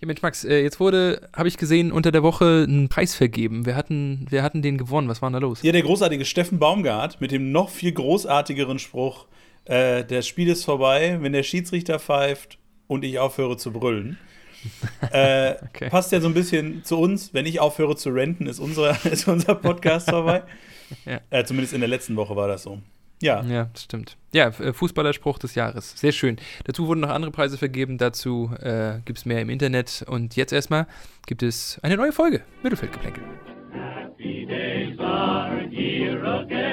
Ja, Mensch, Max, äh, jetzt wurde, habe ich gesehen, unter der Woche einen Preis vergeben. Wir hatten, wir hatten den gewonnen. Was war denn da los? Ja, der großartige Steffen Baumgart mit dem noch viel großartigeren Spruch: äh, Das Spiel ist vorbei, wenn der Schiedsrichter pfeift und ich aufhöre zu brüllen. äh, okay. Passt ja so ein bisschen zu uns. Wenn ich aufhöre zu renten, ist, unsere, ist unser Podcast vorbei. ja. äh, zumindest in der letzten Woche war das so. Ja. Ja, das stimmt. Ja, äh, Fußballerspruch des Jahres. Sehr schön. Dazu wurden noch andere Preise vergeben. Dazu äh, gibt es mehr im Internet. Und jetzt erstmal gibt es eine neue Folge. Mittelfeldgeplänkel. Happy days are here again.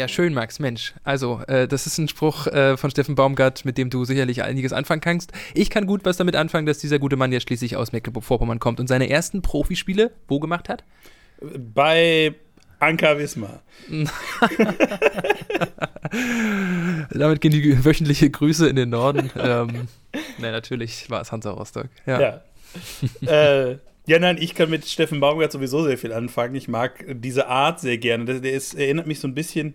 Ja, schön, Max. Mensch. Also, äh, das ist ein Spruch äh, von Steffen Baumgart, mit dem du sicherlich einiges anfangen kannst. Ich kann gut was damit anfangen, dass dieser gute Mann ja schließlich aus Mecklenburg-Vorpommern kommt und seine ersten Profispiele wo gemacht hat? Bei Anka Wismar. Damit gehen die wöchentliche Grüße in den Norden. ähm, na, natürlich war es Hansa Rostock. Ja. ja. äh, ja, nein, ich kann mit Steffen Baumgart sowieso sehr viel anfangen. Ich mag diese Art sehr gerne. Der ist, erinnert mich so ein bisschen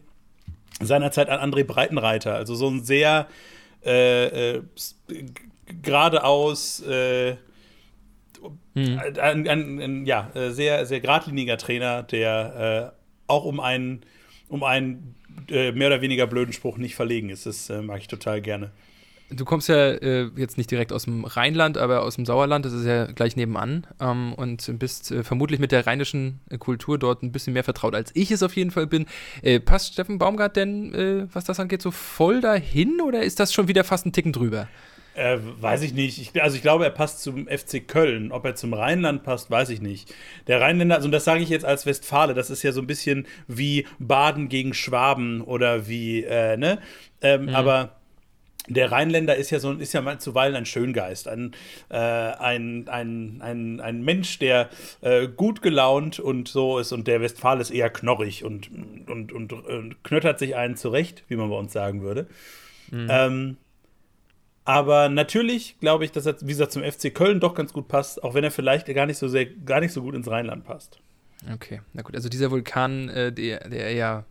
seinerzeit an André Breitenreiter. Also so ein sehr äh, äh, geradeaus, äh, hm. ein, ein, ein, ja, äh, sehr, sehr geradliniger Trainer, der äh, auch um einen, um einen äh, mehr oder weniger blöden Spruch nicht verlegen ist. Das mag ich total gerne. Du kommst ja äh, jetzt nicht direkt aus dem Rheinland, aber aus dem Sauerland, das ist ja gleich nebenan ähm, und bist äh, vermutlich mit der rheinischen äh, Kultur dort ein bisschen mehr vertraut, als ich es auf jeden Fall bin. Äh, passt Steffen Baumgart denn, äh, was das angeht, so voll dahin oder ist das schon wieder fast ein Ticken drüber? Äh, weiß ich nicht. Ich, also ich glaube, er passt zum FC Köln. Ob er zum Rheinland passt, weiß ich nicht. Der Rheinländer, also das sage ich jetzt als Westfale, das ist ja so ein bisschen wie Baden gegen Schwaben oder wie, ne? Ähm, mhm. Aber der Rheinländer ist ja so ist ja zuweilen ein Schöngeist, ein, äh, ein, ein, ein, ein Mensch, der äh, gut gelaunt und so ist und der Westfale ist eher knorrig und, und, und, und knöttert sich einen zurecht, wie man bei uns sagen würde. Mhm. Ähm, aber natürlich glaube ich, dass er, wie gesagt, zum FC Köln doch ganz gut passt, auch wenn er vielleicht gar nicht so sehr, gar nicht so gut ins Rheinland passt. Okay, na gut, also dieser Vulkan, äh, der, der ja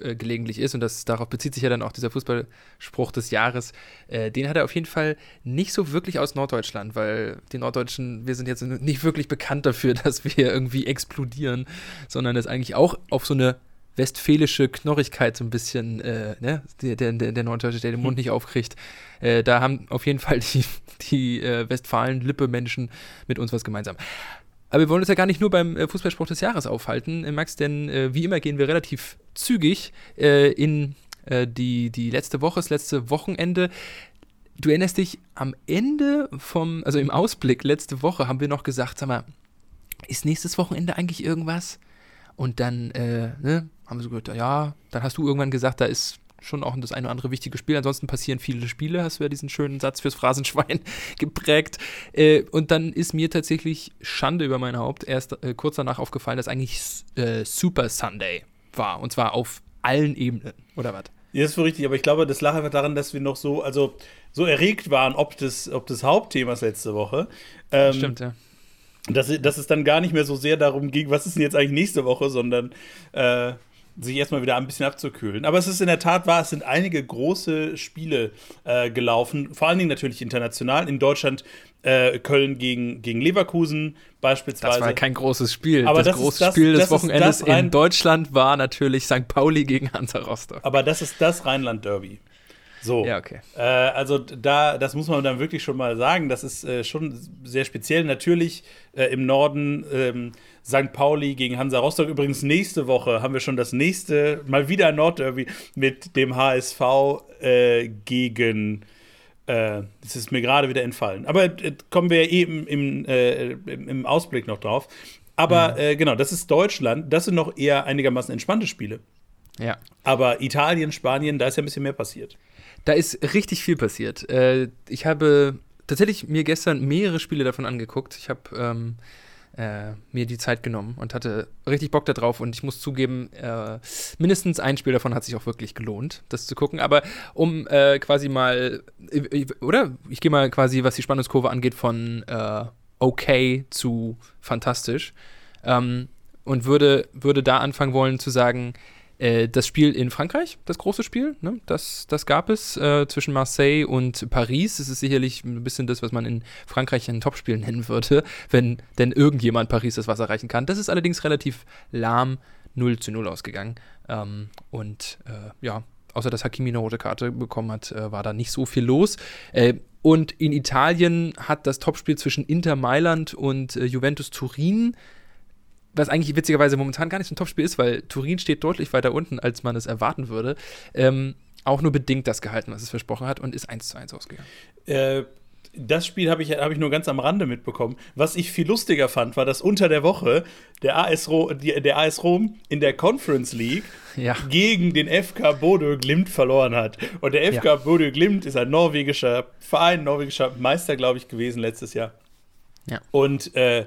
äh, gelegentlich ist, und das, darauf bezieht sich ja dann auch dieser Fußballspruch des Jahres, äh, den hat er auf jeden Fall nicht so wirklich aus Norddeutschland, weil die Norddeutschen, wir sind jetzt nicht wirklich bekannt dafür, dass wir irgendwie explodieren, sondern das eigentlich auch auf so eine westfälische Knorrigkeit so ein bisschen, äh, ne, der, der, der Norddeutsche, der den Mund nicht aufkriegt. Äh, da haben auf jeden Fall die, die äh, Westfalen-Lippe-Menschen mit uns was gemeinsam. Aber wir wollen uns ja gar nicht nur beim äh, Fußballspruch des Jahres aufhalten, äh, Max, denn äh, wie immer gehen wir relativ zügig in die, die letzte Woche, das letzte Wochenende. Du erinnerst dich, am Ende vom, also im Ausblick letzte Woche haben wir noch gesagt, sag mal, ist nächstes Wochenende eigentlich irgendwas? Und dann äh, ne, haben wir so gehört, ja, dann hast du irgendwann gesagt, da ist schon auch das eine oder andere wichtige Spiel. Ansonsten passieren viele Spiele, hast du ja diesen schönen Satz fürs Phrasenschwein geprägt. Äh, und dann ist mir tatsächlich Schande über mein Haupt erst äh, kurz danach aufgefallen, dass eigentlich äh, Super Sunday war. Und zwar auf allen Ebenen, oder was? Ja, das ist wohl richtig, aber ich glaube, das lag einfach daran, dass wir noch so, also so erregt waren, ob des, ob des Hauptthemas letzte Woche. Ähm, Stimmt, ja. Dass, dass es dann gar nicht mehr so sehr darum ging, was ist denn jetzt eigentlich nächste Woche, sondern äh, sich erstmal wieder ein bisschen abzukühlen. Aber es ist in der Tat wahr, es sind einige große Spiele äh, gelaufen, vor allen Dingen natürlich international. In Deutschland äh, Köln gegen, gegen Leverkusen beispielsweise. Das war kein großes Spiel. Aber das, das große das, Spiel des Wochenendes in Deutschland war natürlich St. Pauli gegen Hansa Rostock. Aber das ist das Rheinland-Derby. So. Ja, okay. Äh, also da, das muss man dann wirklich schon mal sagen. Das ist äh, schon sehr speziell. Natürlich äh, im Norden ähm, St. Pauli gegen Hansa Rostock. Übrigens nächste Woche haben wir schon das nächste, mal wieder ein Nordderby mit dem HSV äh, gegen äh, das ist mir gerade wieder entfallen. Aber äh, kommen wir eben im, im, im, Ausblick noch drauf. Aber mhm. genau, das ist Deutschland. Das sind noch eher einigermaßen entspannte Spiele. Ja. Aber Italien, Spanien, da ist ja ein bisschen mehr passiert. Da ist richtig viel passiert. Äh, ich habe tatsächlich mir gestern mehrere Spiele davon angeguckt. Ich habe ähm, äh, mir die Zeit genommen und hatte richtig Bock darauf. Und ich muss zugeben, äh, mindestens ein Spiel davon hat sich auch wirklich gelohnt, das zu gucken. Aber um äh, quasi mal, oder? Ich gehe mal quasi, was die Spannungskurve angeht, von äh, okay zu fantastisch. Ähm, und würde, würde da anfangen wollen zu sagen, äh, das Spiel in Frankreich, das große Spiel, ne, das, das gab es äh, zwischen Marseille und Paris. Das ist sicherlich ein bisschen das, was man in Frankreich ein Topspiel nennen würde, wenn denn irgendjemand Paris das Wasser reichen kann. Das ist allerdings relativ lahm 0 zu 0 ausgegangen. Ähm, und äh, ja, außer dass Hakimi eine rote Karte bekommen hat, äh, war da nicht so viel los. Äh, und in Italien hat das Topspiel zwischen Inter Mailand und äh, Juventus Turin was eigentlich witzigerweise momentan gar nicht so ein Topspiel ist, weil Turin steht deutlich weiter unten, als man es erwarten würde, ähm, auch nur bedingt das gehalten, was es versprochen hat und ist 1 zu 1 ausgegangen. Äh, das Spiel habe ich, hab ich nur ganz am Rande mitbekommen. Was ich viel lustiger fand, war, dass unter der Woche der AS, Ro die, der AS Rom in der Conference League ja. gegen den FK Bodø Glimt verloren hat. Und der FK ja. Bodø Glimt ist ein norwegischer Verein, norwegischer Meister, glaube ich, gewesen letztes Jahr. Ja. Und äh,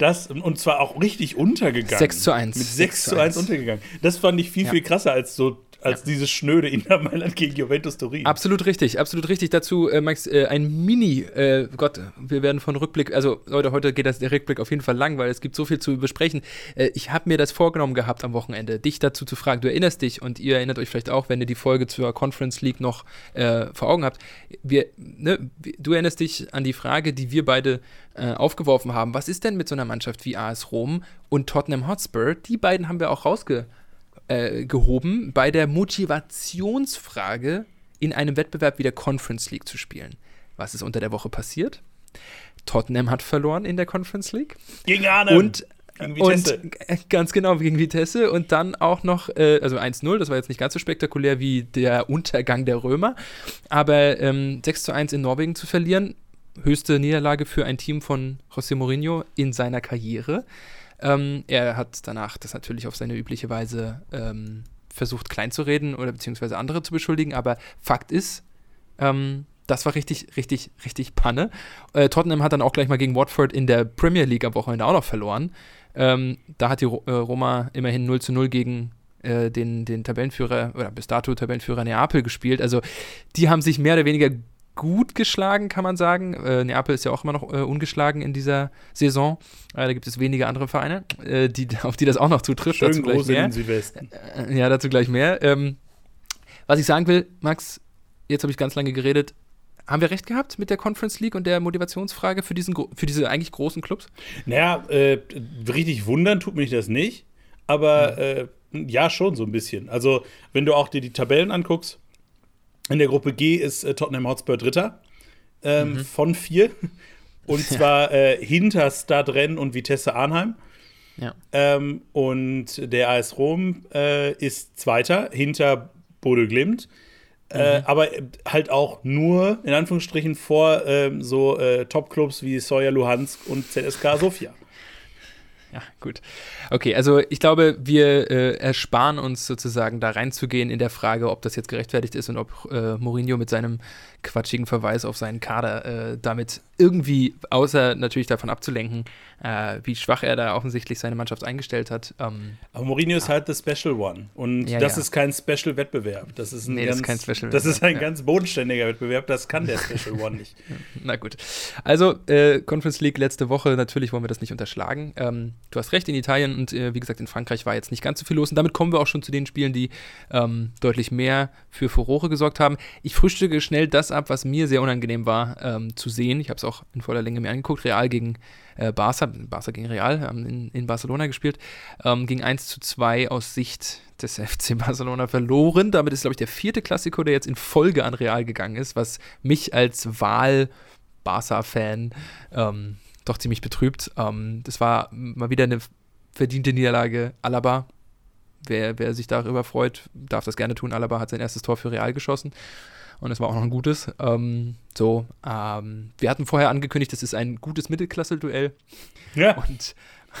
das, und zwar auch richtig untergegangen. 6 zu 1. Mit 6, 6 zu 1, 1 untergegangen. Das fand ich viel, ja. viel krasser als so als ja. dieses schnöde Inter Mailand gegen Juventus Turin. Absolut richtig, absolut richtig. Dazu, äh, Max, äh, ein Mini, äh, Gott, wir werden von Rückblick, also Leute, heute geht das der Rückblick auf jeden Fall lang, weil es gibt so viel zu besprechen. Äh, ich habe mir das vorgenommen gehabt am Wochenende, dich dazu zu fragen. Du erinnerst dich und ihr erinnert euch vielleicht auch, wenn ihr die Folge zur Conference League noch äh, vor Augen habt. Wir, ne, du erinnerst dich an die Frage, die wir beide äh, aufgeworfen haben. Was ist denn mit so einer Mannschaft wie AS Rom und Tottenham Hotspur? Die beiden haben wir auch rausgehoben äh, bei der Motivationsfrage, in einem Wettbewerb wie der Conference League zu spielen. Was ist unter der Woche passiert? Tottenham hat verloren in der Conference League. Gegen Arnhem. Und und ganz genau gegen Vitesse und dann auch noch, äh, also 1-0, das war jetzt nicht ganz so spektakulär wie der Untergang der Römer, aber ähm, 6 1 in Norwegen zu verlieren, höchste Niederlage für ein Team von José Mourinho in seiner Karriere. Ähm, er hat danach das natürlich auf seine übliche Weise ähm, versucht klein zu reden oder beziehungsweise andere zu beschuldigen, aber Fakt ist, ähm, das war richtig, richtig, richtig Panne. Äh, Tottenham hat dann auch gleich mal gegen Watford in der Premier League am Wochenende auch noch verloren. Ähm, da hat die äh, Roma immerhin 0 zu 0 gegen äh, den, den Tabellenführer oder bis dato Tabellenführer Neapel gespielt. Also die haben sich mehr oder weniger gut geschlagen, kann man sagen. Äh, Neapel ist ja auch immer noch äh, ungeschlagen in dieser Saison. Äh, da gibt es wenige andere Vereine, äh, die, auf die das auch noch zutrifft. Schön dazu groß in den Südwesten. Äh, ja, dazu gleich mehr. Ähm, was ich sagen will, Max, jetzt habe ich ganz lange geredet. Haben wir recht gehabt mit der Conference League und der Motivationsfrage für, diesen, für diese eigentlich großen Clubs? Naja, äh, richtig wundern tut mich das nicht. Aber mhm. ja, schon so ein bisschen. Also, wenn du auch dir die Tabellen anguckst, in der Gruppe G ist äh, Tottenham Hotspur Dritter ähm, mhm. von vier. Und zwar äh, hinter Stadren und Vitesse Arnheim. Ja. Ähm, und der AS Rom äh, ist Zweiter hinter Bode Glimt. Äh, mhm. aber halt auch nur, in Anführungsstrichen, vor ähm, so äh, Top-Clubs wie Soja Luhansk und ZSK Sofia. Ja, gut. Okay, also ich glaube, wir äh, ersparen uns sozusagen da reinzugehen in der Frage, ob das jetzt gerechtfertigt ist und ob äh, Mourinho mit seinem quatschigen Verweis auf seinen Kader äh, damit irgendwie, außer natürlich davon abzulenken, äh, wie schwach er da offensichtlich seine Mannschaft eingestellt hat. Ähm, Aber Mourinho ja. ist halt der Special One und ja, das ja. ist kein Special-Wettbewerb. Das ist ein nee, ganz, das ist Das ist ein ganz bodenständiger Wettbewerb, das kann der Special One nicht. Na gut. Also, äh, Conference League letzte Woche, natürlich wollen wir das nicht unterschlagen. Ähm, du hast recht, in Italien und äh, wie gesagt in Frankreich war jetzt nicht ganz so viel los und damit kommen wir auch schon zu den Spielen, die ähm, deutlich mehr für Furore gesorgt haben. Ich frühstücke schnell das ab, was mir sehr unangenehm war ähm, zu sehen. Ich habe es auch in voller Länge mir angeguckt. Real gegen äh, Barca, Barca gegen Real, haben in, in Barcelona gespielt, ähm, ging 1 zu 2 aus Sicht des FC Barcelona verloren. Damit ist, glaube ich, der vierte Klassiko, der jetzt in Folge an Real gegangen ist, was mich als Wahl-Barca-Fan ähm, doch ziemlich betrübt. Ähm, das war mal wieder eine verdiente Niederlage. Alaba, wer, wer sich darüber freut, darf das gerne tun. Alaba hat sein erstes Tor für Real geschossen und es war auch noch ein gutes. Ähm, so, ähm, wir hatten vorher angekündigt, das ist ein gutes Mittelklasse-Duell. Ja. Und,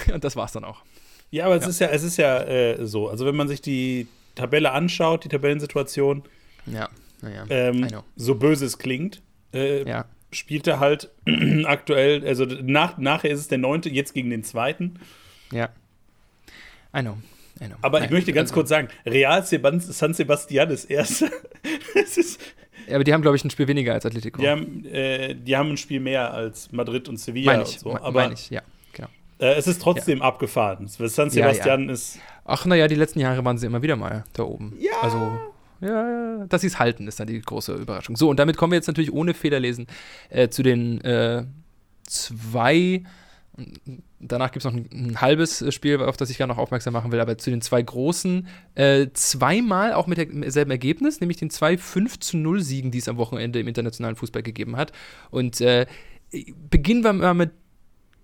und das war es dann auch. Ja, aber es ja. ist ja, es ist ja äh, so. Also wenn man sich die Tabelle anschaut, die Tabellensituation, ja, naja, ähm, so böse es klingt, äh, ja. spielt er halt aktuell, also nach, nachher ist es der neunte, jetzt gegen den zweiten. Ja. I know. Aber Nein, ich möchte ganz kurz sagen, Real San Sebastian ist Erster. ja, aber die haben, glaube ich, ein Spiel weniger als Atletico. Die haben, äh, die haben ein Spiel mehr als Madrid und Sevilla meine ich, und so. Aber, meine ich, ja, genau. Äh, es ist trotzdem ja. abgefahren. San Sebastian ja, ist. Ach, naja, die letzten Jahre waren sie immer wieder mal da oben. Ja. Also, ja, dass sie es halten, ist dann die große Überraschung. So, und damit kommen wir jetzt natürlich ohne Federlesen äh, zu den äh, zwei. Danach gibt es noch ein, ein, halbes Spiel, auf das ich gerne noch aufmerksam machen will, aber zu den zwei großen, äh, zweimal auch mit demselben Ergebnis, nämlich den zwei 5 zu 0 Siegen, die es am Wochenende im internationalen Fußball gegeben hat. Und äh, beginnen wir mal mit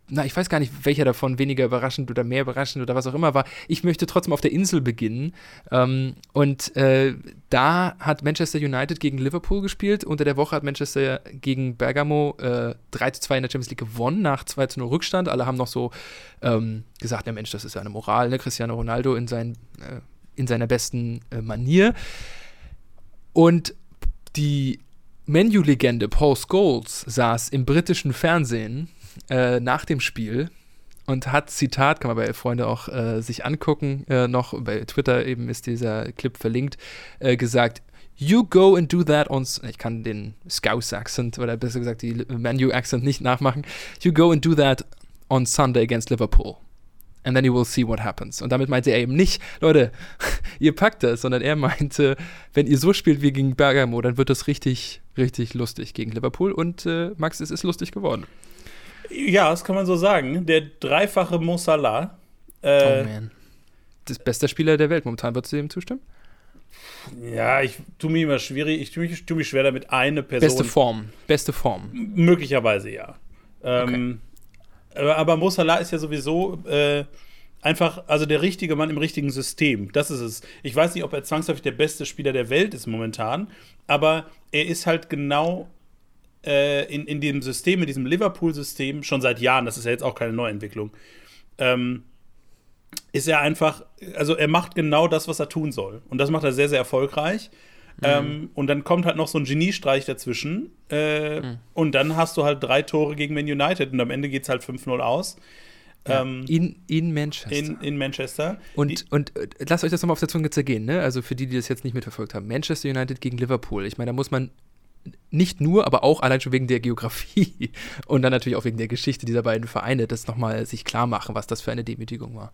na, ich weiß gar nicht, welcher davon weniger überraschend oder mehr überraschend oder was auch immer war. Ich möchte trotzdem auf der Insel beginnen. Ähm, und äh, da hat Manchester United gegen Liverpool gespielt. Unter der Woche hat Manchester gegen Bergamo äh, 3 zu 2 in der Champions League gewonnen, nach 2 zu 0 Rückstand. Alle haben noch so ähm, gesagt, ja Mensch, das ist ja eine Moral, ne? Cristiano Ronaldo in, sein, äh, in seiner besten äh, Manier. Und die Menu-Legende Paul Scholes saß im britischen Fernsehen äh, nach dem Spiel und hat, Zitat, kann man bei Freunde auch äh, sich angucken, äh, noch bei Twitter eben ist dieser Clip verlinkt, äh, gesagt, You go and do that on. Ich kann den Scouse-Accent oder besser gesagt die Manu-Accent nicht nachmachen. You go and do that on Sunday against Liverpool. And then you will see what happens. Und damit meinte er eben nicht, Leute, ihr packt das, sondern er meinte, wenn ihr so spielt wie gegen Bergamo, dann wird das richtig, richtig lustig gegen Liverpool. Und äh, Max, es ist lustig geworden. Ja, das kann man so sagen. Der dreifache Mo Salah. Äh, oh man. Das beste Spieler der Welt momentan, würdest du dem zustimmen? Ja, ich tue mich immer schwierig, ich tue mich, tu mich schwer damit, eine Person. Beste Form. Beste Form. Möglicherweise ja. Ähm, okay. Aber Mo Salah ist ja sowieso äh, einfach, also der richtige Mann im richtigen System. Das ist es. Ich weiß nicht, ob er zwangsläufig der beste Spieler der Welt ist momentan, aber er ist halt genau äh, in, in dem System, in diesem Liverpool-System, schon seit Jahren, das ist ja jetzt auch keine Neuentwicklung, ähm, ist er einfach, also er macht genau das, was er tun soll. Und das macht er sehr, sehr erfolgreich. Mhm. Ähm, und dann kommt halt noch so ein Geniestreich dazwischen. Äh, mhm. Und dann hast du halt drei Tore gegen Man United und am Ende geht es halt 5-0 aus. Ja, ähm, in, in Manchester. In, in Manchester. Und, die, und äh, lasst euch das nochmal auf der Zunge zergehen, ne? Also für die, die das jetzt nicht mitverfolgt haben. Manchester United gegen Liverpool. Ich meine, da muss man nicht nur, aber auch allein schon wegen der Geografie und dann natürlich auch wegen der Geschichte dieser beiden Vereine, das nochmal sich klar machen, was das für eine Demütigung war.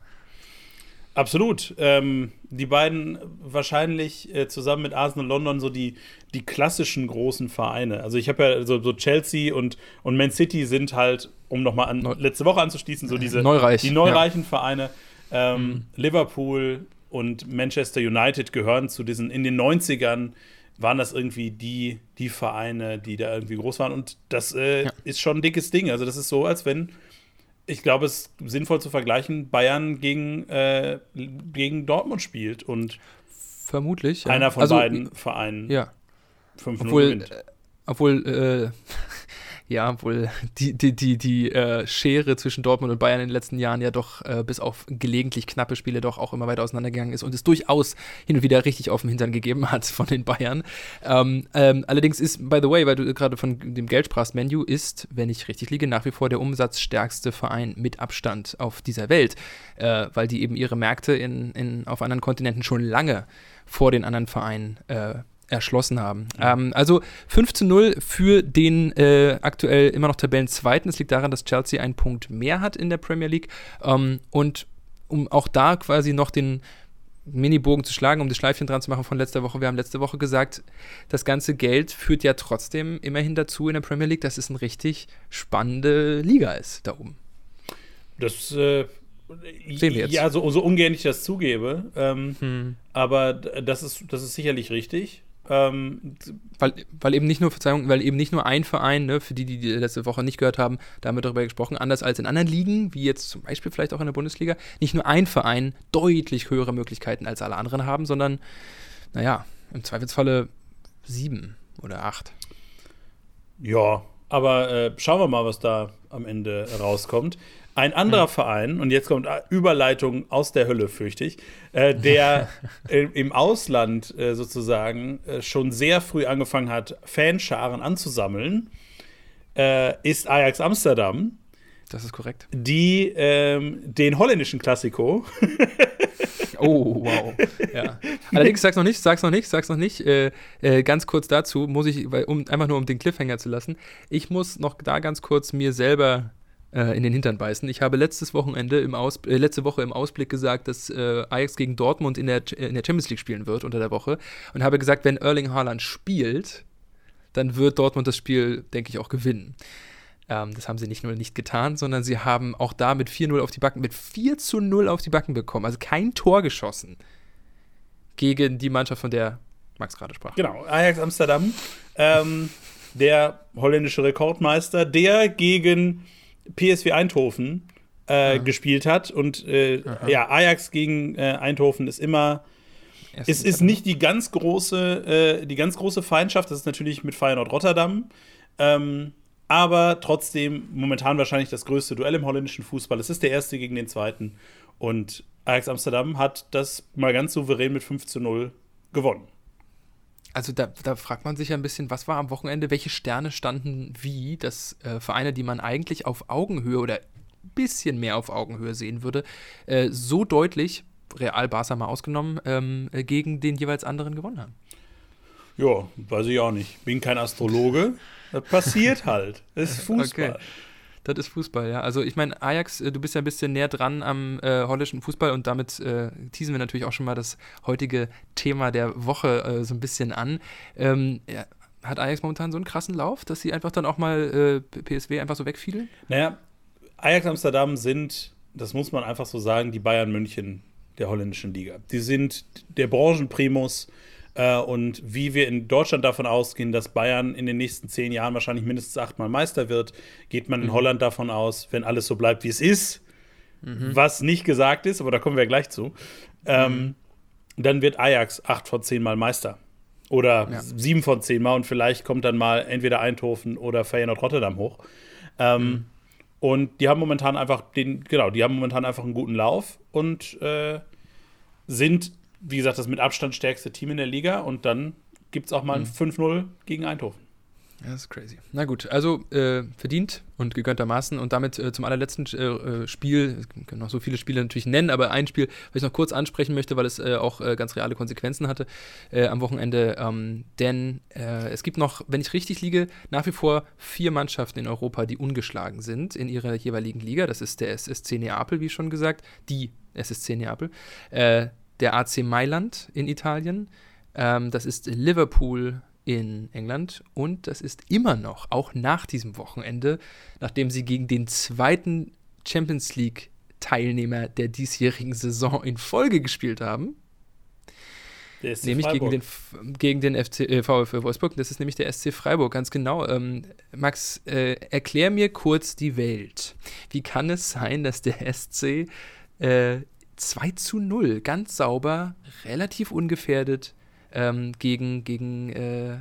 Absolut. Ähm, die beiden wahrscheinlich äh, zusammen mit Arsenal London so die, die klassischen großen Vereine. Also ich habe ja so, so, Chelsea und, und Man City sind halt, um nochmal an Neu letzte Woche anzuschließen, so diese Neureich, die neureichen ja. Vereine. Ähm, mhm. Liverpool und Manchester United gehören zu diesen in den 90ern waren das irgendwie die, die Vereine, die da irgendwie groß waren. Und das äh, ja. ist schon ein dickes Ding. Also, das ist so, als wenn, ich glaube, es ist sinnvoll zu vergleichen, Bayern gegen, äh, gegen Dortmund spielt und vermutlich einer von also, beiden Vereinen ja. 5-0 gewinnt. Äh, obwohl, äh, ja, wohl die, die, die, die äh, Schere zwischen Dortmund und Bayern in den letzten Jahren ja doch äh, bis auf gelegentlich knappe Spiele doch auch immer weiter auseinandergegangen ist und es durchaus hin und wieder richtig auf dem Hintern gegeben hat von den Bayern. Ähm, ähm, allerdings ist, by the way, weil du gerade von dem Geld sprachst, Menu ist, wenn ich richtig liege, nach wie vor der umsatzstärkste Verein mit Abstand auf dieser Welt, äh, weil die eben ihre Märkte in, in, auf anderen Kontinenten schon lange vor den anderen Vereinen äh, erschlossen haben. Ja. Ähm, also 5 zu 0 für den äh, aktuell immer noch Tabellenzweiten. Das liegt daran, dass Chelsea einen Punkt mehr hat in der Premier League. Ähm, und um auch da quasi noch den Mini-Bogen zu schlagen, um das Schleifchen dran zu machen von letzter Woche. Wir haben letzte Woche gesagt, das ganze Geld führt ja trotzdem immerhin dazu in der Premier League, dass es eine richtig spannende Liga ist da oben. Das äh, sehen wir jetzt. Ja, so, so ungern ich das zugebe. Ähm, hm. Aber das ist, das ist sicherlich richtig. Ähm, weil, weil eben nicht nur, Verzeihung, weil eben nicht nur ein Verein, ne, für die, die die letzte Woche nicht gehört haben, da haben wir darüber gesprochen, anders als in anderen Ligen, wie jetzt zum Beispiel vielleicht auch in der Bundesliga, nicht nur ein Verein deutlich höhere Möglichkeiten als alle anderen haben, sondern, naja, im Zweifelsfalle sieben oder acht. Ja, aber äh, schauen wir mal, was da am Ende rauskommt. Ein anderer mhm. Verein, und jetzt kommt Überleitung aus der Hölle, fürchte ich, äh, der äh, im Ausland äh, sozusagen äh, schon sehr früh angefangen hat, Fanscharen anzusammeln, äh, ist Ajax Amsterdam. Das ist korrekt. Die ähm, den holländischen Klassiko. oh, wow. Ja. Allerdings sag's noch nicht, sag's noch nicht, sag's noch nicht. Äh, ganz kurz dazu muss ich, weil, um einfach nur um den Cliffhanger zu lassen, ich muss noch da ganz kurz mir selber äh, in den Hintern beißen. Ich habe letztes Wochenende im Aus, äh, letzte Woche im Ausblick gesagt, dass äh, Ajax gegen Dortmund in der, in der Champions League spielen wird unter der Woche und habe gesagt, wenn Erling Haaland spielt, dann wird Dortmund das Spiel, denke ich, auch gewinnen. Ähm, das haben sie nicht nur nicht getan, sondern sie haben auch da mit 4-0 auf die Backen, mit 4 zu 0 auf die Backen bekommen. Also kein Tor geschossen gegen die Mannschaft, von der Max gerade sprach. Genau, Ajax Amsterdam, ähm, der holländische Rekordmeister, der gegen PSV Eindhoven äh, gespielt hat. Und äh, ja, Ajax gegen äh, Eindhoven ist immer. Es ist nicht die ganz große, äh, die ganz große Feindschaft. Das ist natürlich mit Feyenoord Rotterdam. Ähm, aber trotzdem momentan wahrscheinlich das größte Duell im holländischen Fußball. Es ist der erste gegen den zweiten. Und Ajax Amsterdam hat das mal ganz souverän mit 5 zu 0 gewonnen. Also da, da, fragt man sich ja ein bisschen, was war am Wochenende, welche Sterne standen wie, dass äh, Vereine, die man eigentlich auf Augenhöhe oder ein bisschen mehr auf Augenhöhe sehen würde, äh, so deutlich, Real Barca mal ausgenommen, ähm, äh, gegen den jeweils anderen gewonnen haben. Ja, weiß ich auch nicht. Bin kein Astrologe. Das passiert halt. Das ist Fußball. Okay. Das ist Fußball, ja. Also ich meine, Ajax, äh, du bist ja ein bisschen näher dran am äh, holländischen Fußball und damit äh, teasen wir natürlich auch schon mal das heutige Thema der Woche äh, so ein bisschen an. Ähm, ja, hat Ajax momentan so einen krassen Lauf, dass sie einfach dann auch mal äh, PSW einfach so wegfielen? Naja, Ajax Amsterdam sind, das muss man einfach so sagen, die Bayern München der holländischen Liga. Die sind der Branchenprimus und wie wir in Deutschland davon ausgehen, dass Bayern in den nächsten zehn Jahren wahrscheinlich mindestens achtmal Meister wird, geht man in mhm. Holland davon aus, wenn alles so bleibt, wie es ist, mhm. was nicht gesagt ist, aber da kommen wir gleich zu, ähm, mhm. dann wird Ajax acht von zehn Mal Meister. Oder ja. sieben von zehn Mal und vielleicht kommt dann mal entweder Eindhoven oder Feyenoord Rotterdam hoch. Ähm, mhm. Und die haben momentan einfach den, genau, die haben momentan einfach einen guten Lauf und äh, sind wie gesagt, das mit Abstand stärkste Team in der Liga und dann gibt es auch mal ein mhm. 5-0 gegen Eindhoven. Das ist crazy. Na gut, also äh, verdient und gegönntermaßen und damit äh, zum allerletzten äh, äh Spiel, ich kann noch so viele Spiele natürlich nennen, aber ein Spiel, was ich noch kurz ansprechen möchte, weil es äh, auch äh, ganz reale Konsequenzen hatte am Wochenende. Ähm, denn es gibt noch, wenn ich richtig liege, nach wie vor vier Mannschaften in Europa, die ungeschlagen sind in ihrer jeweiligen Liga. Das ist der SSC Neapel, wie schon gesagt, die SSC Neapel der AC Mailand in Italien, ähm, das ist Liverpool in England und das ist immer noch, auch nach diesem Wochenende, nachdem sie gegen den zweiten Champions League Teilnehmer der diesjährigen Saison in Folge gespielt haben. nämlich gegen den, gegen den FC, äh, VfL Wolfsburg. Das ist nämlich der SC Freiburg, ganz genau. Ähm, Max, äh, erklär mir kurz die Welt. Wie kann es sein, dass der SC äh, 2 zu 0, ganz sauber, relativ ungefährdet ähm, gegen, gegen äh,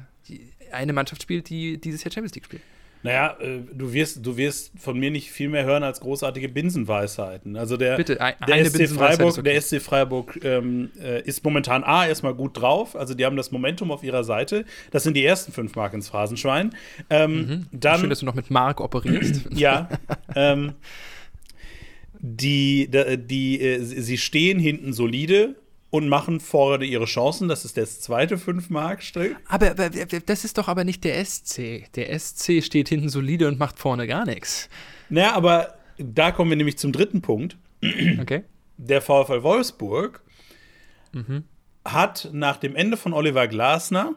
eine Mannschaft spielt, die dieses Jahr Champions League spielt. Naja, äh, du, wirst, du wirst von mir nicht viel mehr hören als großartige Binsenweisheiten. Also der, Bitte, ein, der, SC Freiburg, okay. der SC Freiburg ähm, äh, ist momentan A, erstmal gut drauf. Also die haben das Momentum auf ihrer Seite. Das sind die ersten fünf Mark ins Phrasenschwein. Ähm, mhm. dann, Schön, dass du noch mit Mark operierst. ja. ähm, die, die, äh, sie stehen hinten solide und machen vorne ihre Chancen. Das ist das zweite Fünf-Mark-Stück. Aber, aber, das ist doch aber nicht der SC. Der SC steht hinten solide und macht vorne gar nichts. Naja, aber da kommen wir nämlich zum dritten Punkt. Okay. Der VfL Wolfsburg mhm. hat nach dem Ende von Oliver Glasner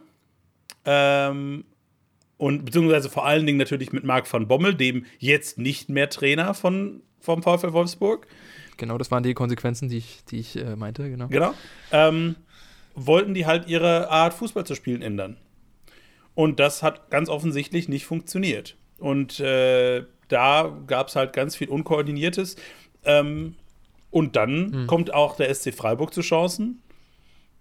ähm, und beziehungsweise vor allen Dingen natürlich mit Marc van Bommel, dem jetzt nicht mehr Trainer von vom VfL Wolfsburg. Genau, das waren die Konsequenzen, die ich, die ich äh, meinte, genau. Genau. Ähm, wollten die halt ihre Art, Fußball zu spielen, ändern. Und das hat ganz offensichtlich nicht funktioniert. Und äh, da gab es halt ganz viel Unkoordiniertes. Ähm, und dann hm. kommt auch der SC Freiburg zu Chancen.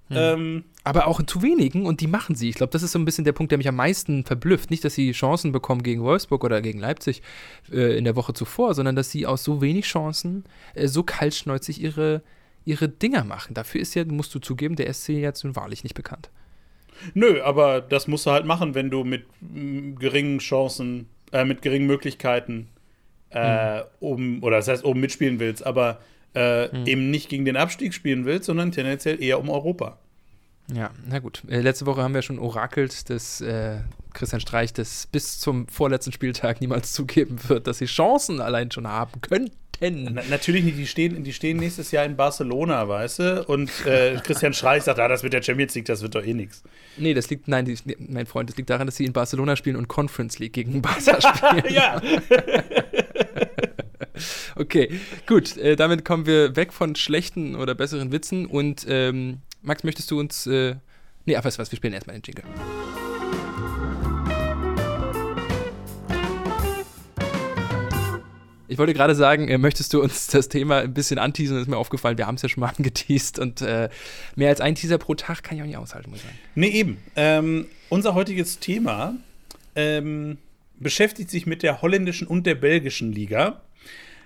Hm. Ähm, aber auch zu wenigen und die machen sie. Ich glaube, das ist so ein bisschen der Punkt, der mich am meisten verblüfft. Nicht, dass sie Chancen bekommen gegen Wolfsburg oder gegen Leipzig äh, in der Woche zuvor, sondern dass sie aus so wenig Chancen äh, so kaltschnäuzig ihre, ihre Dinger machen. Dafür ist ja, musst du zugeben, der SC jetzt nun wahrlich nicht bekannt. Nö, aber das musst du halt machen, wenn du mit geringen Chancen, äh, mit geringen Möglichkeiten äh, hm. oben, oder das heißt oben mitspielen willst, aber äh, hm. eben nicht gegen den Abstieg spielen willst, sondern tendenziell eher um Europa. Ja, na gut. Äh, letzte Woche haben wir schon orakelt, dass äh, Christian Streich das bis zum vorletzten Spieltag niemals zugeben wird, dass sie Chancen allein schon haben könnten. Na, natürlich nicht, die stehen, die stehen nächstes Jahr in Barcelona, weißt du? Und äh, Christian Streich sagt, ah, das wird der Champions League, das wird doch eh nichts. Nee, das liegt, nein, die, mein Freund, das liegt daran, dass sie in Barcelona spielen und Conference League gegen Barca spielen. ja. okay, gut, äh, damit kommen wir weg von schlechten oder besseren Witzen und ähm, Max, möchtest du uns. Äh, nee, ach, du was, wir spielen erstmal den Jingle. Ich wollte gerade sagen, äh, möchtest du uns das Thema ein bisschen anteasen? Ist mir aufgefallen, wir haben es ja schon mal angeteased und äh, mehr als ein Teaser pro Tag kann ich auch nicht aushalten, muss ich sagen. Nee, eben. Ähm, unser heutiges Thema ähm, beschäftigt sich mit der holländischen und der belgischen Liga.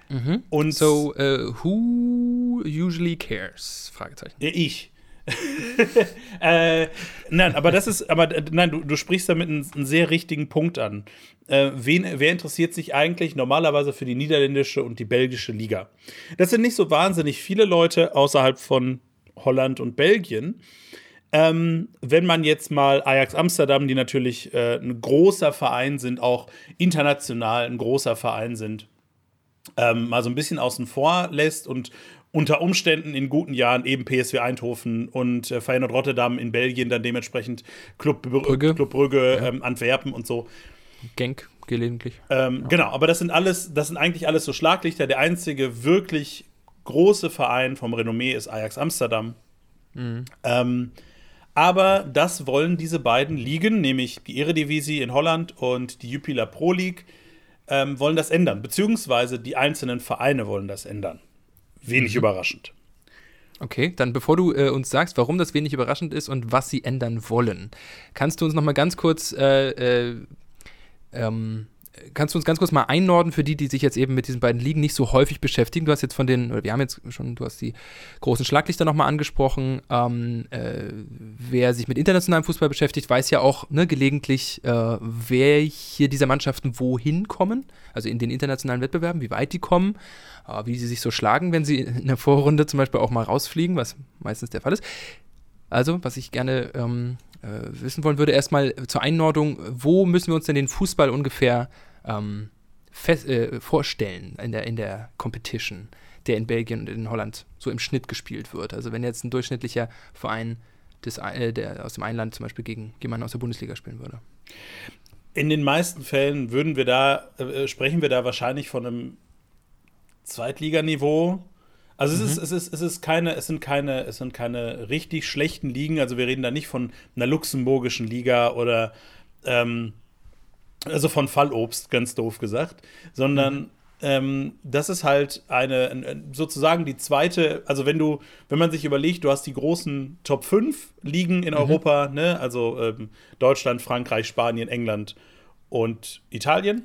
Mhm. Und so, uh, who usually cares? Fragezeichen. Ich. äh, nein, aber das ist, aber nein, du, du sprichst damit einen, einen sehr richtigen Punkt an. Äh, wen, wer interessiert sich eigentlich normalerweise für die niederländische und die belgische Liga? Das sind nicht so wahnsinnig viele Leute außerhalb von Holland und Belgien. Ähm, wenn man jetzt mal Ajax Amsterdam, die natürlich äh, ein großer Verein sind, auch international ein großer Verein sind, ähm, mal so ein bisschen außen vor lässt und unter Umständen in guten Jahren eben PSW Eindhoven und äh, Feyenoord Rotterdam in Belgien dann dementsprechend Club Brügge, Club Brügge ja. ähm, Antwerpen und so. Genk gelegentlich. Ähm, ja. Genau, aber das sind alles, das sind eigentlich alles so Schlaglichter. Der einzige wirklich große Verein vom Renommee ist Ajax Amsterdam. Mhm. Ähm, aber das wollen diese beiden Ligen, nämlich die Eredivisie in Holland und die Jupiler Pro League, ähm, wollen das ändern. Beziehungsweise die einzelnen Vereine wollen das ändern. Wenig mhm. überraschend. Okay, dann bevor du äh, uns sagst, warum das wenig überraschend ist und was sie ändern wollen, kannst du uns noch mal ganz kurz äh, äh, ähm, kannst du uns ganz kurz mal einnorden für die, die sich jetzt eben mit diesen beiden Ligen nicht so häufig beschäftigen? Du hast jetzt von den, oder wir haben jetzt schon, du hast die großen Schlaglichter nochmal angesprochen. Ähm, äh, wer sich mit internationalem Fußball beschäftigt, weiß ja auch ne, gelegentlich, äh, welche dieser Mannschaften wohin kommen, also in den internationalen Wettbewerben, wie weit die kommen, äh, wie sie sich so schlagen, wenn sie in der Vorrunde zum Beispiel auch mal rausfliegen, was meistens der Fall ist. Also, was ich gerne ähm, äh, wissen wollen würde, erstmal zur Einordnung, wo müssen wir uns denn den Fußball ungefähr ähm, fest, äh, vorstellen in der, in der Competition, der in Belgien und in Holland so im Schnitt gespielt wird. Also wenn jetzt ein durchschnittlicher Verein des, äh, der aus dem Einland zum Beispiel gegen jemanden aus der Bundesliga spielen würde. In den meisten Fällen würden wir da, äh, sprechen wir da wahrscheinlich von einem Zweitliganiveau. Also mhm. es, ist, es, ist, es ist keine, es sind keine, es sind keine richtig schlechten Ligen. Also wir reden da nicht von einer luxemburgischen Liga oder ähm, also von Fallobst, ganz doof gesagt, sondern mhm. ähm, das ist halt eine, sozusagen die zweite, also wenn du, wenn man sich überlegt, du hast die großen Top 5 Ligen in mhm. Europa, ne, also ähm, Deutschland, Frankreich, Spanien, England und Italien.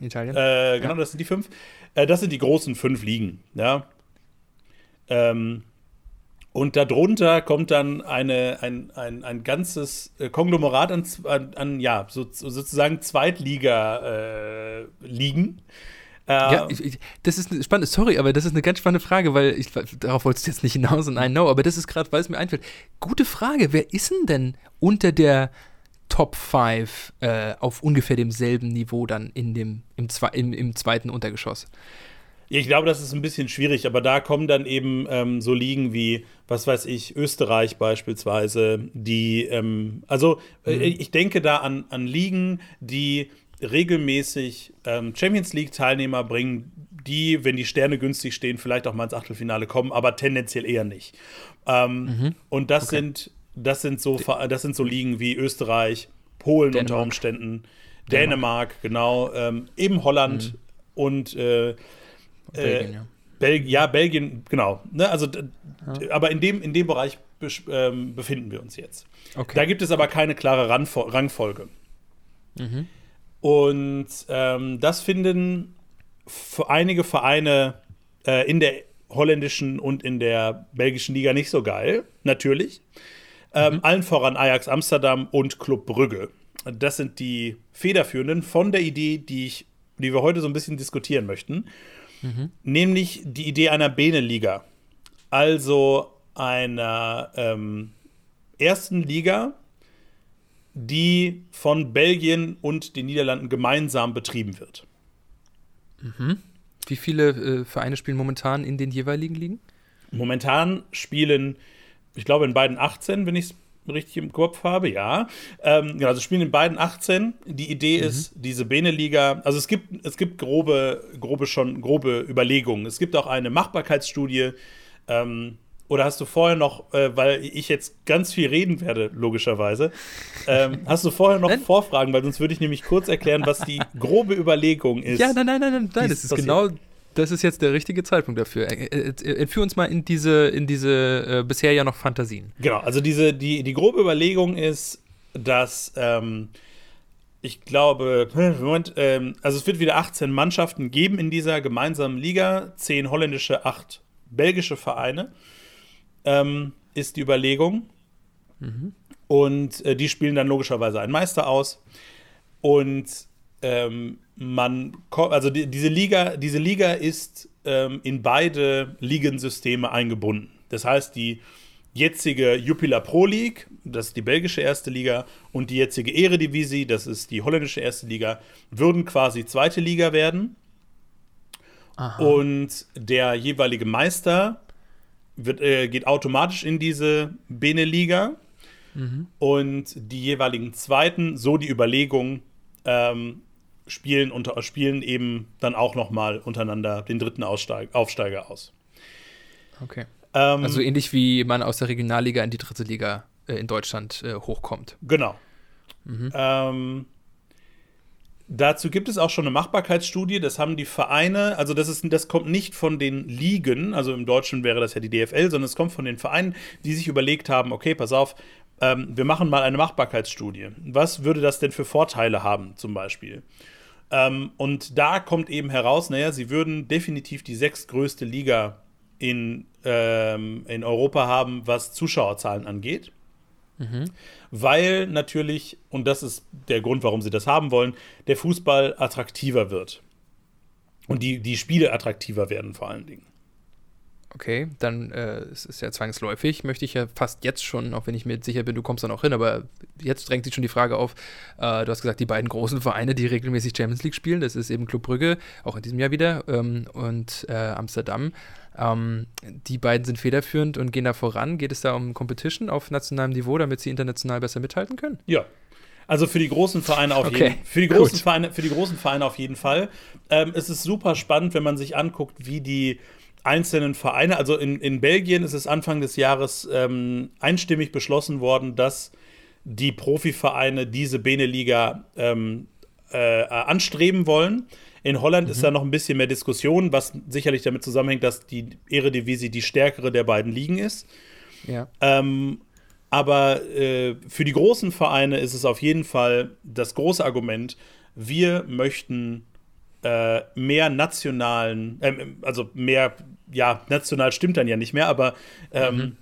Italien. Äh, genau, ja. das sind die fünf. Äh, das sind die großen fünf Ligen, ja. Ähm, und darunter kommt dann eine, ein, ein, ein ganzes äh, Konglomerat an, an, an ja, so, sozusagen Zweitliga-Ligen. Äh, ja, ich, ich, das ist spannend, sorry, aber das ist eine ganz spannende Frage, weil ich, darauf wolltest du jetzt nicht hinaus und I know, aber das ist gerade, weil es mir einfällt. Gute Frage, wer ist denn denn unter der Top 5 äh, auf ungefähr demselben Niveau dann in dem, im, im, im zweiten Untergeschoss? Ich glaube, das ist ein bisschen schwierig, aber da kommen dann eben ähm, so Ligen wie, was weiß ich, Österreich beispielsweise, die, ähm, also äh, mhm. ich denke da an, an Ligen, die regelmäßig ähm, Champions League-Teilnehmer bringen, die, wenn die Sterne günstig stehen, vielleicht auch mal ins Achtelfinale kommen, aber tendenziell eher nicht. Ähm, mhm. Und das okay. sind, das sind so, das sind so Ligen wie Österreich, Polen Dänemark. unter Umständen, Dänemark, Dänemark genau, ähm, eben Holland mhm. und äh, Belgien, äh, ja. Belgien, ja, Belgien, genau. Ne, also, ja. aber in dem, in dem Bereich ähm, befinden wir uns jetzt. Okay. Da gibt es aber keine klare Rangfolge. Mhm. Und ähm, das finden einige Vereine äh, in der holländischen und in der belgischen Liga nicht so geil, natürlich. Ähm, mhm. Allen voran Ajax Amsterdam und Club Brügge. Das sind die Federführenden von der Idee, die, ich, die wir heute so ein bisschen diskutieren möchten. Mhm. Nämlich die Idee einer Beneliga. Also einer ähm, ersten Liga, die von Belgien und den Niederlanden gemeinsam betrieben wird. Mhm. Wie viele äh, Vereine spielen momentan in den jeweiligen Ligen? Momentan spielen, ich glaube, in beiden 18, wenn ich es richtig im Kopf habe, ja. Ähm, genau, also spielen in beiden 18. Die Idee mhm. ist, diese Beneliga, also es gibt, es gibt grobe, grobe schon, grobe Überlegungen. Es gibt auch eine Machbarkeitsstudie. Ähm, oder hast du vorher noch, äh, weil ich jetzt ganz viel reden werde, logischerweise, ähm, hast du vorher noch Vorfragen, weil sonst würde ich nämlich kurz erklären, was die grobe Überlegung ist. Ja, nein, nein, nein, nein, nein das ist passiert. genau das ist jetzt der richtige Zeitpunkt dafür. Entführ uns mal in diese, in diese äh, bisher ja noch Fantasien. Genau, also diese, die, die grobe Überlegung ist, dass ähm, ich glaube, Moment, ähm, also es wird wieder 18 Mannschaften geben in dieser gemeinsamen Liga, 10 holländische, 8 belgische Vereine, ähm, ist die Überlegung. Mhm. Und äh, die spielen dann logischerweise einen Meister aus. Und ähm, man also die, diese Liga, diese Liga ist ähm, in beide Ligensysteme eingebunden. Das heißt, die jetzige Jupiler Pro League, das ist die belgische erste Liga, und die jetzige Eredivisie, das ist die holländische erste Liga, würden quasi zweite Liga werden. Aha. Und der jeweilige Meister wird, äh, geht automatisch in diese Bene-Liga. Mhm. Und die jeweiligen Zweiten, so die Überlegung, ähm, spielen, unter, spielen eben dann auch noch mal untereinander den dritten Aussteig, Aufsteiger aus. Okay. Ähm, also ähnlich wie man aus der Regionalliga in die dritte Liga äh, in Deutschland äh, hochkommt. Genau. Mhm. Ähm, dazu gibt es auch schon eine Machbarkeitsstudie. Das haben die Vereine, also das, ist, das kommt nicht von den Ligen, also im Deutschen wäre das ja die DFL, sondern es kommt von den Vereinen, die sich überlegt haben, okay, pass auf, ähm, wir machen mal eine Machbarkeitsstudie. Was würde das denn für Vorteile haben, zum Beispiel? Ähm, und da kommt eben heraus, naja, sie würden definitiv die sechstgrößte Liga in, ähm, in Europa haben, was Zuschauerzahlen angeht. Mhm. Weil natürlich, und das ist der Grund, warum sie das haben wollen, der Fußball attraktiver wird. Und die, die Spiele attraktiver werden vor allen Dingen okay, dann äh, es ist ja zwangsläufig, möchte ich ja fast jetzt schon, auch wenn ich mir sicher bin, du kommst dann auch hin, aber jetzt drängt sich schon die Frage auf, äh, du hast gesagt, die beiden großen Vereine, die regelmäßig Champions League spielen, das ist eben Club Brügge, auch in diesem Jahr wieder, ähm, und äh, Amsterdam. Ähm, die beiden sind federführend und gehen da voran. Geht es da um Competition auf nationalem Niveau, damit sie international besser mithalten können? Ja, also für die großen Vereine auf okay. jeden Für die großen Vereine, für die großen Vereine auf jeden Fall. Ähm, es ist super spannend, wenn man sich anguckt, wie die einzelnen Vereine, also in, in Belgien ist es Anfang des Jahres ähm, einstimmig beschlossen worden, dass die Profivereine diese Beneliga ähm, äh, anstreben wollen. In Holland mhm. ist da noch ein bisschen mehr Diskussion, was sicherlich damit zusammenhängt, dass die Eredivisie die stärkere der beiden Ligen ist. Ja. Ähm, aber äh, für die großen Vereine ist es auf jeden Fall das große Argument, wir möchten äh, mehr nationalen, äh, also mehr, ja, national stimmt dann ja nicht mehr, aber ähm, mhm.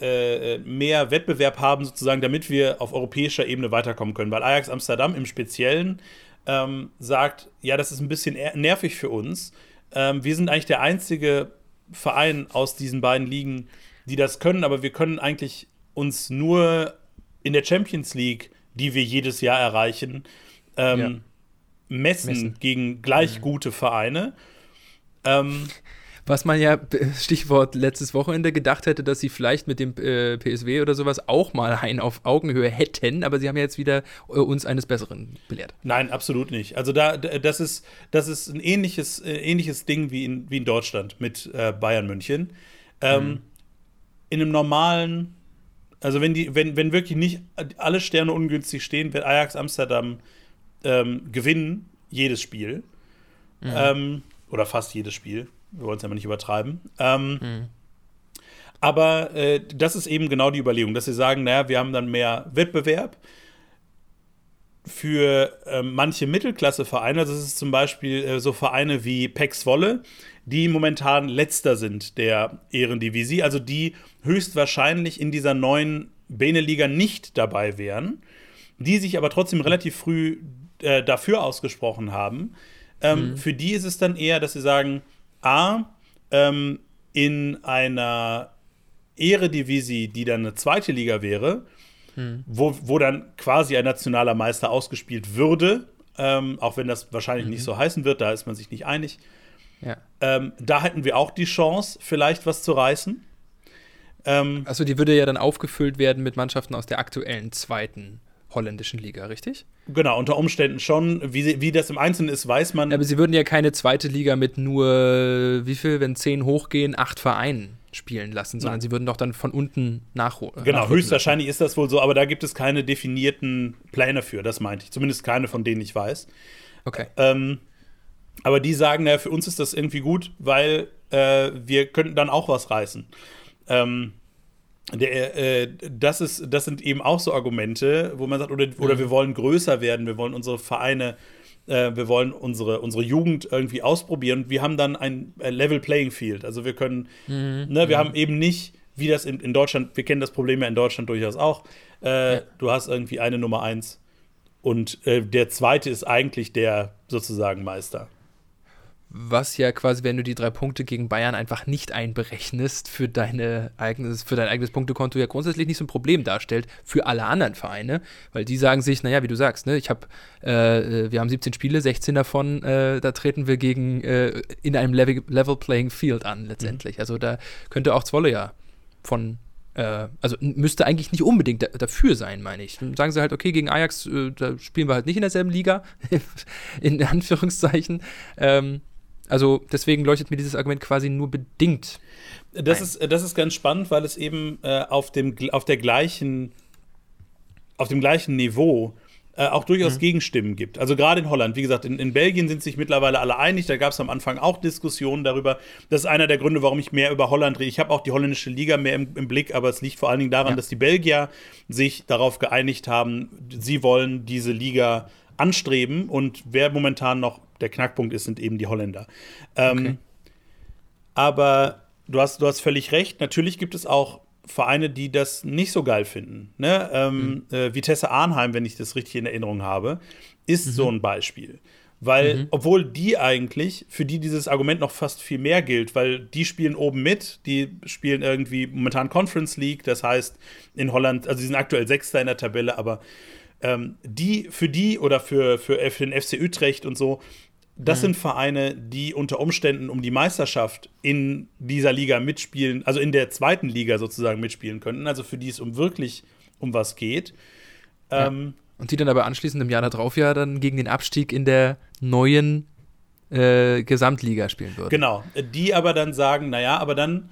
äh, mehr Wettbewerb haben sozusagen, damit wir auf europäischer Ebene weiterkommen können. Weil Ajax Amsterdam im Speziellen ähm, sagt, ja, das ist ein bisschen nervig für uns. Ähm, wir sind eigentlich der einzige Verein aus diesen beiden Ligen, die das können, aber wir können eigentlich uns nur in der Champions League, die wir jedes Jahr erreichen, ähm, messen, messen. gegen gleich gute Vereine. Ähm, was man ja, Stichwort letztes Wochenende, gedacht hätte, dass sie vielleicht mit dem äh, PSW oder sowas auch mal einen auf Augenhöhe hätten, aber sie haben ja jetzt wieder äh, uns eines Besseren belehrt. Nein, absolut nicht. Also da, das ist, das ist ein ähnliches, äh, ähnliches Ding wie in, wie in Deutschland mit äh, Bayern München. Ähm, mhm. In einem normalen, also wenn die, wenn, wenn wirklich nicht alle Sterne ungünstig stehen, wird Ajax Amsterdam ähm, gewinnen jedes Spiel. Mhm. Ähm, oder fast jedes Spiel. Wir wollen es ja mal nicht übertreiben. Ähm, mhm. Aber äh, das ist eben genau die Überlegung, dass sie sagen, naja, wir haben dann mehr Wettbewerb für äh, manche Mittelklasse-Vereine. Das ist zum Beispiel äh, so Vereine wie Pex Wolle, die momentan letzter sind der Ehrendivisie, also die höchstwahrscheinlich in dieser neuen Beneliga nicht dabei wären, die sich aber trotzdem relativ früh äh, dafür ausgesprochen haben, ähm, mhm. für die ist es dann eher, dass sie sagen, A, ähm, in einer Eredivisie, die dann eine zweite Liga wäre, mhm. wo, wo dann quasi ein nationaler Meister ausgespielt würde, ähm, auch wenn das wahrscheinlich mhm. nicht so heißen wird, da ist man sich nicht einig. Ja. Ähm, da hätten wir auch die Chance, vielleicht was zu reißen. Ähm, also die würde ja dann aufgefüllt werden mit Mannschaften aus der aktuellen zweiten holländischen Liga, richtig? Genau, unter Umständen schon. Wie, wie das im Einzelnen ist, weiß man. Aber sie würden ja keine zweite Liga mit nur, wie viel, wenn zehn hochgehen, acht Vereinen spielen lassen, sondern Nein. sie würden doch dann von unten nachholen. Genau, höchstwahrscheinlich lassen. ist das wohl so, aber da gibt es keine definierten Pläne für, das meinte ich. Zumindest keine, von denen ich weiß. Okay. Ähm, aber die sagen, naja, für uns ist das irgendwie gut, weil äh, wir könnten dann auch was reißen. Ähm, der, äh, das, ist, das sind eben auch so Argumente, wo man sagt, oder, oder mhm. wir wollen größer werden, wir wollen unsere Vereine, äh, wir wollen unsere, unsere Jugend irgendwie ausprobieren. Wir haben dann ein Level Playing Field. Also wir können, mhm. ne, wir mhm. haben eben nicht, wie das in, in Deutschland, wir kennen das Problem ja in Deutschland durchaus auch, äh, ja. du hast irgendwie eine Nummer eins und äh, der zweite ist eigentlich der sozusagen Meister was ja quasi, wenn du die drei Punkte gegen Bayern einfach nicht einberechnest, für, deine eigenes, für dein eigenes Punktekonto ja grundsätzlich nicht so ein Problem darstellt für alle anderen Vereine, weil die sagen sich, naja, wie du sagst, ne, ich habe, äh, wir haben 17 Spiele, 16 davon, äh, da treten wir gegen äh, in einem Level, Level Playing Field an letztendlich. Mhm. Also da könnte auch Zwolle ja von äh, also müsste eigentlich nicht unbedingt da, dafür sein, meine ich. Dann sagen sie halt, okay, gegen Ajax, äh, da spielen wir halt nicht in derselben Liga, in Anführungszeichen. Ähm, also deswegen leuchtet mir dieses Argument quasi nur bedingt. Das, ist, das ist ganz spannend, weil es eben äh, auf, dem, auf der gleichen, auf dem gleichen Niveau äh, auch durchaus mhm. Gegenstimmen gibt. Also gerade in Holland, wie gesagt, in, in Belgien sind sich mittlerweile alle einig. Da gab es am Anfang auch Diskussionen darüber. Das ist einer der Gründe, warum ich mehr über Holland rede. Ich habe auch die holländische Liga mehr im, im, Blick, aber es liegt vor allen Dingen daran, ja. dass die Belgier sich darauf geeinigt haben, sie wollen diese Liga anstreben und wer momentan noch der Knackpunkt ist, sind eben die Holländer. Ähm, okay. Aber du hast, du hast völlig recht. Natürlich gibt es auch Vereine, die das nicht so geil finden. Ne? Ähm, mhm. äh, Vitesse Arnheim, wenn ich das richtig in Erinnerung habe, ist mhm. so ein Beispiel. Weil, mhm. obwohl die eigentlich, für die dieses Argument noch fast viel mehr gilt, weil die spielen oben mit, die spielen irgendwie momentan Conference League, das heißt in Holland, also sie sind aktuell Sechster in der Tabelle, aber ähm, die, für die oder für, für, für den FC Utrecht und so, das mhm. sind Vereine, die unter Umständen um die Meisterschaft in dieser Liga mitspielen, also in der zweiten Liga sozusagen mitspielen könnten, also für die es um wirklich um was geht. Ja. Ähm, und die dann aber anschließend im Jahr darauf ja dann gegen den Abstieg in der neuen äh, Gesamtliga spielen würden. Genau, die aber dann sagen, naja, aber dann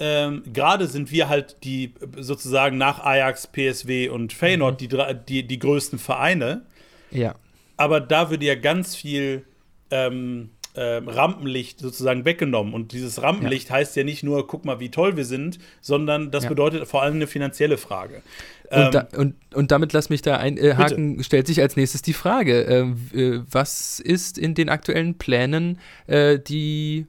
ähm, gerade sind wir halt die sozusagen nach Ajax, PSW und Feyenoord mhm. die, die, die größten Vereine. Ja. Aber da würde ja ganz viel ähm, äh, Rampenlicht sozusagen weggenommen. Und dieses Rampenlicht ja. heißt ja nicht nur, guck mal, wie toll wir sind, sondern das ja. bedeutet vor allem eine finanzielle Frage. Und, ähm, da, und, und, damit lass mich da einhaken, äh, stellt sich als nächstes die Frage, ähm, äh, was ist in den aktuellen Plänen äh, die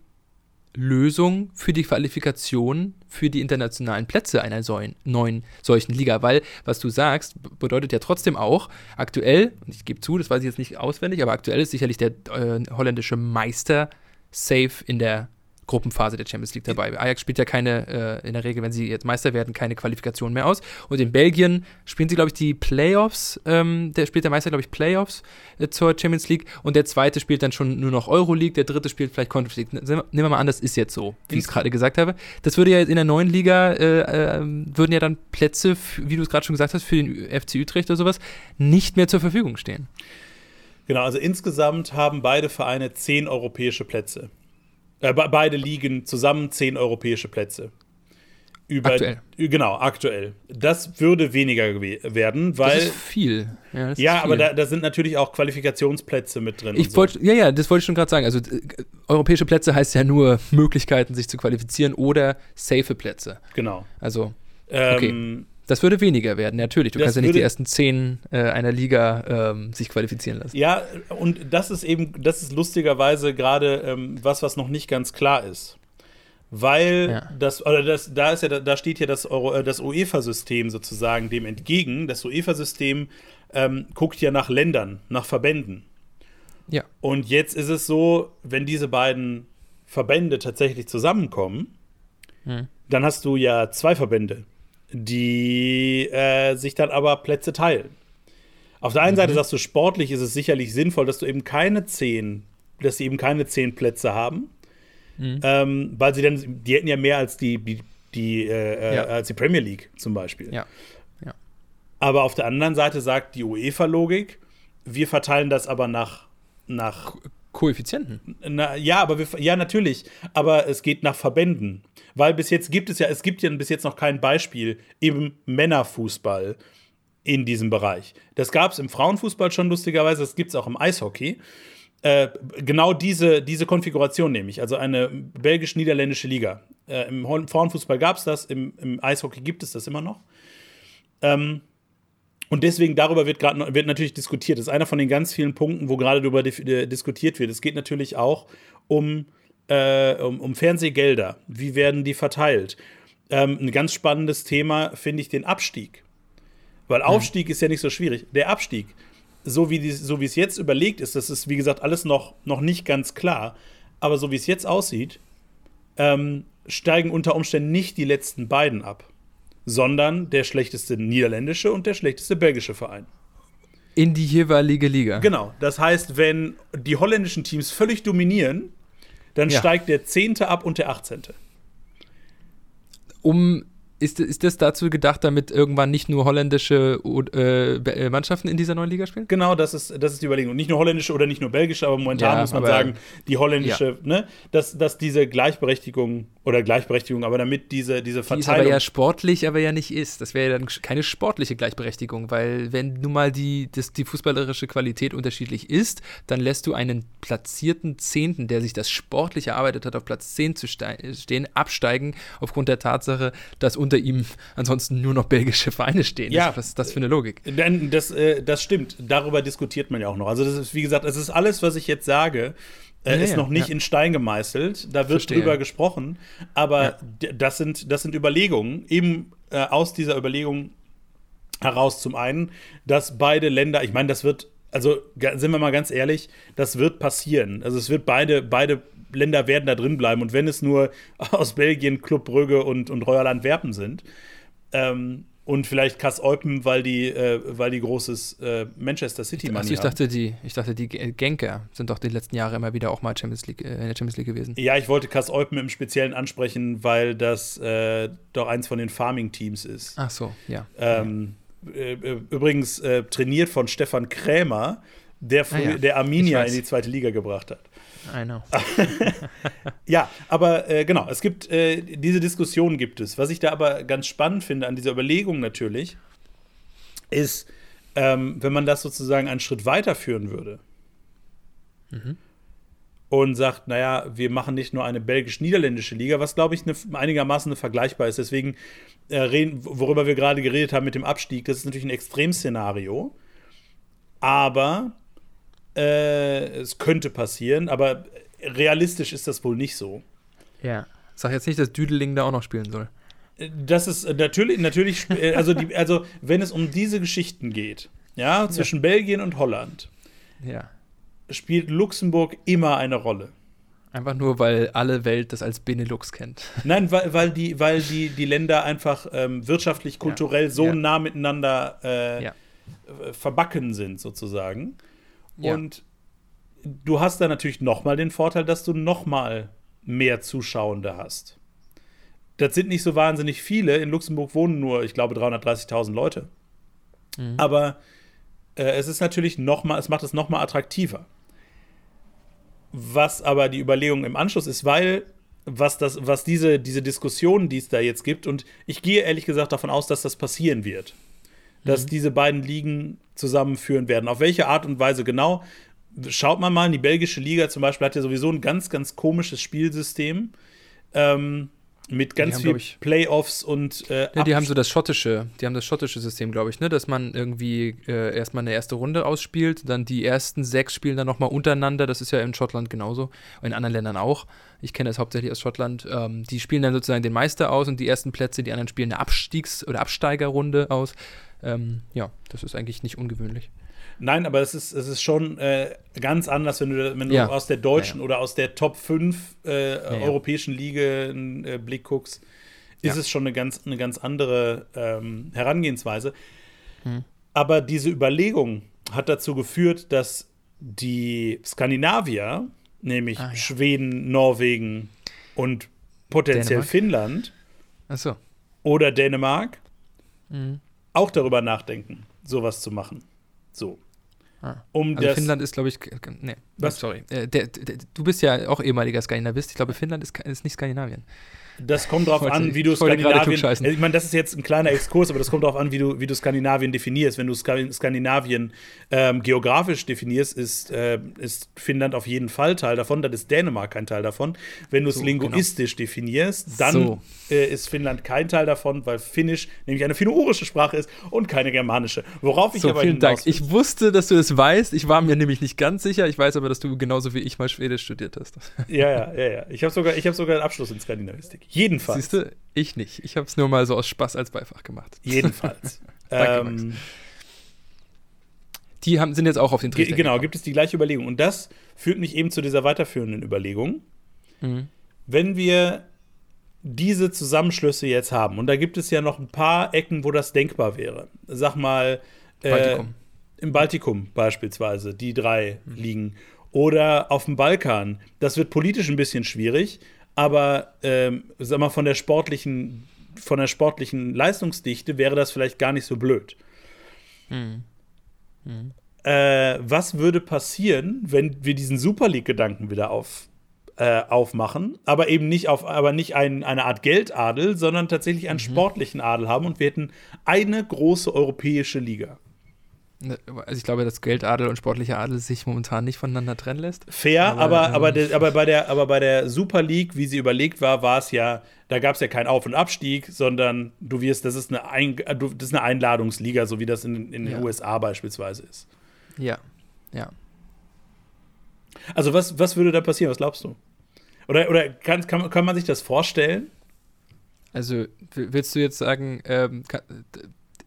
Lösung für die Qualifikation für die internationalen Plätze einer so neuen solchen Liga, weil was du sagst, bedeutet ja trotzdem auch aktuell, und ich gebe zu, das weiß ich jetzt nicht auswendig, aber aktuell ist sicherlich der äh, holländische Meister safe in der Gruppenphase der Champions League dabei. Ajax spielt ja keine, äh, in der Regel, wenn sie jetzt Meister werden, keine Qualifikation mehr aus. Und in Belgien spielen sie, glaube ich, die Playoffs. Ähm, der spielt der Meister, glaube ich, Playoffs äh, zur Champions League. Und der zweite spielt dann schon nur noch Euroleague. Der dritte spielt vielleicht Conference League. Nehmen wir mal an, das ist jetzt so, wie ich es gerade gesagt habe. Das würde ja jetzt in der neuen Liga, äh, äh würden ja dann Plätze, wie du es gerade schon gesagt hast, für den FC Utrecht oder sowas, nicht mehr zur Verfügung stehen. Genau, also insgesamt haben beide Vereine zehn europäische Plätze. Äh, beide liegen zusammen zehn europäische Plätze. Über, aktuell. Genau, aktuell. Das würde weniger werden, weil. Das ist viel. Ja, das ja aber da, da, sind natürlich auch Qualifikationsplätze mit drin. Ich wollte, so. ja, ja, das wollte ich schon gerade sagen. Also äh, europäische Plätze heißt ja nur Möglichkeiten, sich zu qualifizieren oder safe Plätze. Genau. Also. Okay. Ähm, das würde weniger werden, natürlich. Du das kannst ja nicht die ersten zehn äh, einer Liga ähm, sich qualifizieren lassen. Ja, und das ist eben, das ist lustigerweise gerade ähm, was, was noch nicht ganz klar ist. Weil ja. das, oder das, da ist ja, da steht ja das, äh, das UEFA-System sozusagen dem entgegen. Das UEFA-System ähm, guckt ja nach Ländern, nach Verbänden. Ja. Und jetzt ist es so, wenn diese beiden Verbände tatsächlich zusammenkommen, hm. dann hast du ja zwei Verbände die äh, sich dann aber Plätze teilen. Auf der einen mhm. Seite sagst du, sportlich ist es sicherlich sinnvoll, dass du eben keine zehn, dass sie eben keine zehn Plätze haben. Mhm. Ähm, weil sie dann, die hätten ja mehr als die, die, die äh, äh, ja. als die Premier League zum Beispiel. Ja. ja. Aber auf der anderen Seite sagt die UEFA-Logik, wir verteilen das aber nach, nach Koeffizienten. Na, ja, aber wir, ja, natürlich. Aber es geht nach Verbänden. Weil bis jetzt gibt es ja, es gibt ja bis jetzt noch kein Beispiel im Männerfußball in diesem Bereich. Das gab es im Frauenfußball schon lustigerweise, das gibt es auch im Eishockey. Äh, genau diese, diese Konfiguration nehme ich, also eine belgisch-niederländische Liga. Äh, Im Frauenfußball gab es das, im, im, Eishockey gibt es das immer noch. Ähm, und deswegen darüber wird gerade wird natürlich diskutiert. Das ist einer von den ganz vielen Punkten, wo gerade darüber äh, diskutiert wird. Es geht natürlich auch um, äh, um, um, Fernsehgelder. Wie werden die verteilt? Ähm, ein ganz spannendes Thema finde ich den Abstieg. Weil Aufstieg mhm. ist ja nicht so schwierig. Der Abstieg, so wie, die, so wie es jetzt überlegt ist, das ist, wie gesagt, alles noch, noch nicht ganz klar. Aber so wie es jetzt aussieht, ähm, steigen unter Umständen nicht die letzten beiden ab sondern der schlechteste niederländische und der schlechteste belgische Verein. In die jeweilige Liga. Genau. Das heißt, wenn die holländischen Teams völlig dominieren, dann ja. steigt der Zehnte ab und der Achtzehnte. Um ist, ist das dazu gedacht, damit irgendwann nicht nur holländische äh, äh, Mannschaften in dieser neuen Liga spielen? Genau, das ist, das ist die Überlegung. nicht nur holländische oder nicht nur belgische, aber momentan ja, muss man sagen, die holländische, ja. ne, dass, dass diese Gleichberechtigung oder Gleichberechtigung, aber damit diese, diese Verteilung. Die aber ja sportlich, aber ja nicht ist. Das wäre ja dann keine sportliche Gleichberechtigung, weil wenn nun mal die, das, die fußballerische Qualität unterschiedlich ist, dann lässt du einen platzierten Zehnten, der sich das sportlich erarbeitet hat, auf Platz 10 zu stehen, absteigen, aufgrund der Tatsache, dass unter ihm ansonsten nur noch belgische Vereine stehen. Ja. Was ist das für eine Logik? Das, äh, das stimmt. Darüber diskutiert man ja auch noch. Also, das ist, wie gesagt, es ist alles, was ich jetzt sage, äh, ja, ist noch nicht ja. in Stein gemeißelt. Da wird Verstehe. drüber gesprochen. Aber ja. das, sind, das sind Überlegungen, eben äh, aus dieser Überlegung heraus zum einen, dass beide Länder, ich meine, das wird, also sind wir mal ganz ehrlich, das wird passieren. Also es wird beide, beide Länder werden da drin bleiben. Und wenn es nur aus Belgien, Club Brügge und, und Royal Antwerpen sind, ähm, und vielleicht Kass Eupen, weil die, äh, weil die großes äh, Manchester City Money also ich dachte, die, ich dachte, die Genker sind doch die letzten Jahre immer wieder auch mal Champions League, äh, in der Champions League gewesen. Ja, ich wollte Kass Eupen im Speziellen ansprechen, weil das äh, doch eins von den Farming-Teams ist. Ach so, ja. Ähm, äh, übrigens äh, trainiert von Stefan Krämer, der, ah, ja. der Arminia in die zweite Liga gebracht hat. I know. ja, aber äh, genau, es gibt äh, diese Diskussion gibt es. Was ich da aber ganz spannend finde an dieser Überlegung natürlich, ist, ähm, wenn man das sozusagen einen Schritt weiterführen würde mhm. und sagt, naja, wir machen nicht nur eine belgisch-niederländische Liga, was glaube ich ne, einigermaßen vergleichbar ist. Deswegen äh, reden, worüber wir gerade geredet haben mit dem Abstieg, das ist natürlich ein Extremszenario. Aber äh, es könnte passieren, aber realistisch ist das wohl nicht so. Ja. Sag jetzt nicht, dass Düdeling da auch noch spielen soll. Das ist äh, natürlich, natürlich, äh, also, die, also wenn es um diese Geschichten geht, ja, zwischen ja. Belgien und Holland, ja. spielt Luxemburg immer eine Rolle. Einfach nur, weil alle Welt das als Benelux kennt. Nein, weil, weil, die, weil die, die Länder einfach ähm, wirtschaftlich, kulturell ja. so ja. nah miteinander äh, ja. verbacken sind, sozusagen. Ja. Und du hast da natürlich noch mal den Vorteil, dass du noch mal mehr Zuschauende hast. Das sind nicht so wahnsinnig viele. In Luxemburg wohnen nur, ich glaube, 330.000 Leute. Mhm. Aber äh, es ist natürlich noch mal, es macht es noch mal attraktiver. Was aber die Überlegung im Anschluss ist, weil was das, was diese, diese Diskussion, die es da jetzt gibt, und ich gehe ehrlich gesagt davon aus, dass das passieren wird dass mhm. diese beiden Ligen zusammenführen werden. Auf welche Art und Weise genau? Schaut man mal, die belgische Liga zum Beispiel hat ja sowieso ein ganz, ganz komisches Spielsystem. Ähm, mit ganz haben, viel Playoffs und äh, ja, die haben so das schottische, die haben das schottische System, glaube ich, ne, dass man irgendwie äh, erstmal eine erste Runde ausspielt, dann die ersten sechs spielen dann nochmal untereinander. Das ist ja in Schottland genauso, in anderen Ländern auch. Ich kenne das hauptsächlich aus Schottland. Ähm, die spielen dann sozusagen den Meister aus und die ersten Plätze, die anderen spielen eine Abstiegs- oder Absteigerrunde aus. Ähm, ja, das ist eigentlich nicht ungewöhnlich. Nein, aber es ist, es ist schon äh, ganz anders, wenn du, wenn du ja. aus der deutschen ja, ja. oder aus der Top 5 äh, europäischen Liga einen äh, Blick guckst. ist es schon eine ganz, eine ganz andere ähm, Herangehensweise. Hm. Aber diese Überlegung hat dazu geführt, dass die Skandinavier, nämlich Ah. Schweden, Norwegen und potenziell Dänemark? Finnland Achso. oder Dänemark, Mhm. Auch darüber nachdenken, sowas zu machen. So. Ah. Um Also das, Finnland ist, glaube ich, nee, Was? sorry. Äh, der, der, du bist ja auch ehemaliger Skandinavist. Ich glaube, Finnland ist, ist nicht Skandinavien. Das kommt darauf wollte- an, wie du Skandinavien. Ich meine, das ist jetzt ein kleiner Exkurs, aber das kommt darauf an, wie du, wie du Skandinavien definierst. Wenn du Ska Skandinavien ähm, geografisch definierst, ist, äh, ist Finnland auf jeden Fall Teil davon. Dann ist Dänemark kein Teil davon. Wenn du es So, linguistisch definierst, dann So. äh, ist Finnland kein Teil davon, weil Finnisch nämlich eine finno-urische Sprache ist und keine germanische. Worauf ich So, aber vielen Dank. will- Ich wusste, dass du das weißt. Ich war mir nämlich nicht ganz sicher. Ich weiß aber, dass du genauso wie ich mal Schwedisch studiert hast. ja, ja, ja, ja. Ich habe sogar, ich hab sogar einen Abschluss in Skandinavistik. Jedenfalls. Siehst du, ich nicht. Ich habe es nur mal so aus Spaß als Beifach gemacht. Jedenfalls. Danke, ähm, Die haben, sind jetzt auch auf den Trichter Genau, gekommen. gibt es die gleiche Überlegung. Und das führt mich eben zu dieser weiterführenden Überlegung. Mhm. Wenn wir diese Zusammenschlüsse jetzt haben, und da gibt es ja noch ein paar Ecken, wo das denkbar wäre. Sag mal, äh, Baltikum. im Baltikum beispielsweise, die drei Mhm. liegen. Oder auf dem Balkan. Das wird politisch ein bisschen schwierig, aber ähm, sag mal, von der sportlichen, von der sportlichen Leistungsdichte wäre das vielleicht gar nicht so blöd. Mhm. Äh, was würde passieren, wenn wir diesen Super League-Gedanken wieder auf, äh, aufmachen, aber eben nicht auf, aber nicht ein, eine Art Geldadel, sondern tatsächlich einen sportlichen Adel haben und wir hätten eine große europäische Liga. Ne, Also ich glaube, dass Geldadel und sportlicher Adel sich momentan nicht voneinander trennen lässt. Fair, Aber, aber, ähm, aber, der, aber, bei der, aber bei der Super League, wie sie überlegt war, war es ja, da gab es ja keinen Auf- und Abstieg, sondern du wirst, das ist eine, Ein, du- das ist eine Einladungsliga, so wie das in, in den Ja. USA beispielsweise ist. Ja, ja. Also was, was würde da passieren? Was glaubst du? Oder, oder kann, kann, kann man sich das vorstellen? Also willst du jetzt sagen, ähm,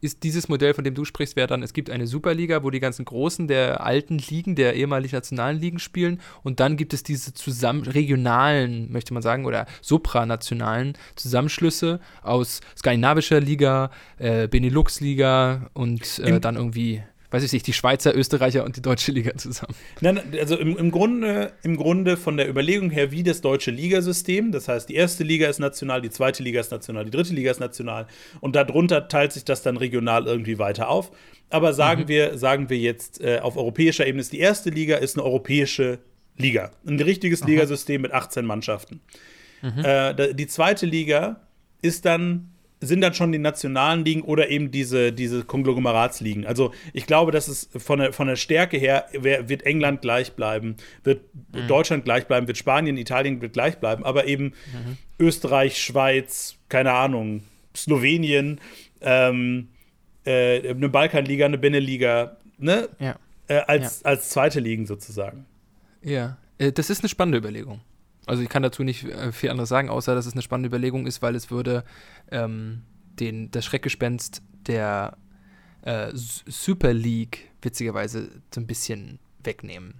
ist dieses Modell, von dem du sprichst, wäre dann, es gibt eine Superliga, wo die ganzen Großen der alten Ligen, der ehemalig nationalen Ligen spielen und dann gibt es diese zusammen regionalen, möchte man sagen, oder supranationalen Zusammenschlüsse aus skandinavischer Liga, äh, Benelux-Liga und äh, dann irgendwie, weiß ich nicht, die Schweizer, Österreicher und die deutsche Liga zusammen. Nein, also im, im, Grunde, im Grunde von der Überlegung her wie das deutsche Ligasystem. Das heißt, die erste Liga ist national, die zweite Liga ist national, die dritte Liga ist national. Und darunter teilt sich das dann regional irgendwie weiter auf. Aber sagen, wir, sagen wir jetzt, äh, auf europäischer Ebene ist die erste Liga ist eine europäische Liga. Ein richtiges Ligasystem mit 18 Mannschaften. Äh, da- die zweite Liga ist dann sind dann schon die nationalen Ligen oder eben diese, diese Konglomeratsligen. Also ich glaube, dass es von der, von der Stärke her wer, wird England gleich bleiben, wird Deutschland gleich bleiben, wird Spanien, Italien wird gleich bleiben, aber eben Österreich, Schweiz, keine Ahnung, Slowenien, ähm, äh, eine Balkanliga, eine Beneliga, ne? Ja. Äh, als, als zweite Ligen sozusagen. Ja, äh, das ist eine spannende Überlegung. Also ich kann dazu nicht äh, viel anderes sagen, außer dass es eine spannende Überlegung ist, weil es würde ähm, den, das Schreckgespenst der äh, Super League witzigerweise so ein bisschen wegnehmen.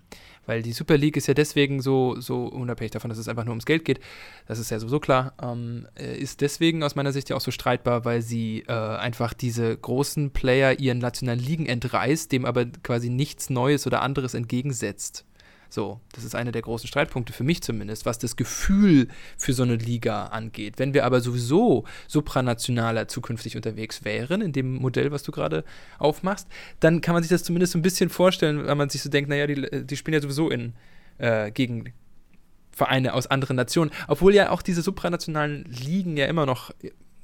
Weil die Super League ist ja deswegen so, so unabhängig davon, dass es einfach nur ums Geld geht, das ist ja sowieso klar, ähm, äh, ist deswegen aus meiner Sicht ja auch so streitbar, weil sie äh, einfach diese großen Player ihren nationalen Ligen entreißt, dem aber quasi nichts Neues oder anderes entgegensetzt. So, das ist einer der großen Streitpunkte für mich zumindest, was das Gefühl für so eine Liga angeht. Wenn wir aber sowieso supranationaler zukünftig unterwegs wären, in dem Modell, was du gerade aufmachst, dann kann man sich das zumindest so ein bisschen vorstellen, weil man sich so denkt, naja, die, die spielen ja sowieso in, äh, gegen Vereine aus anderen Nationen. Obwohl ja auch diese supranationalen Ligen ja immer noch,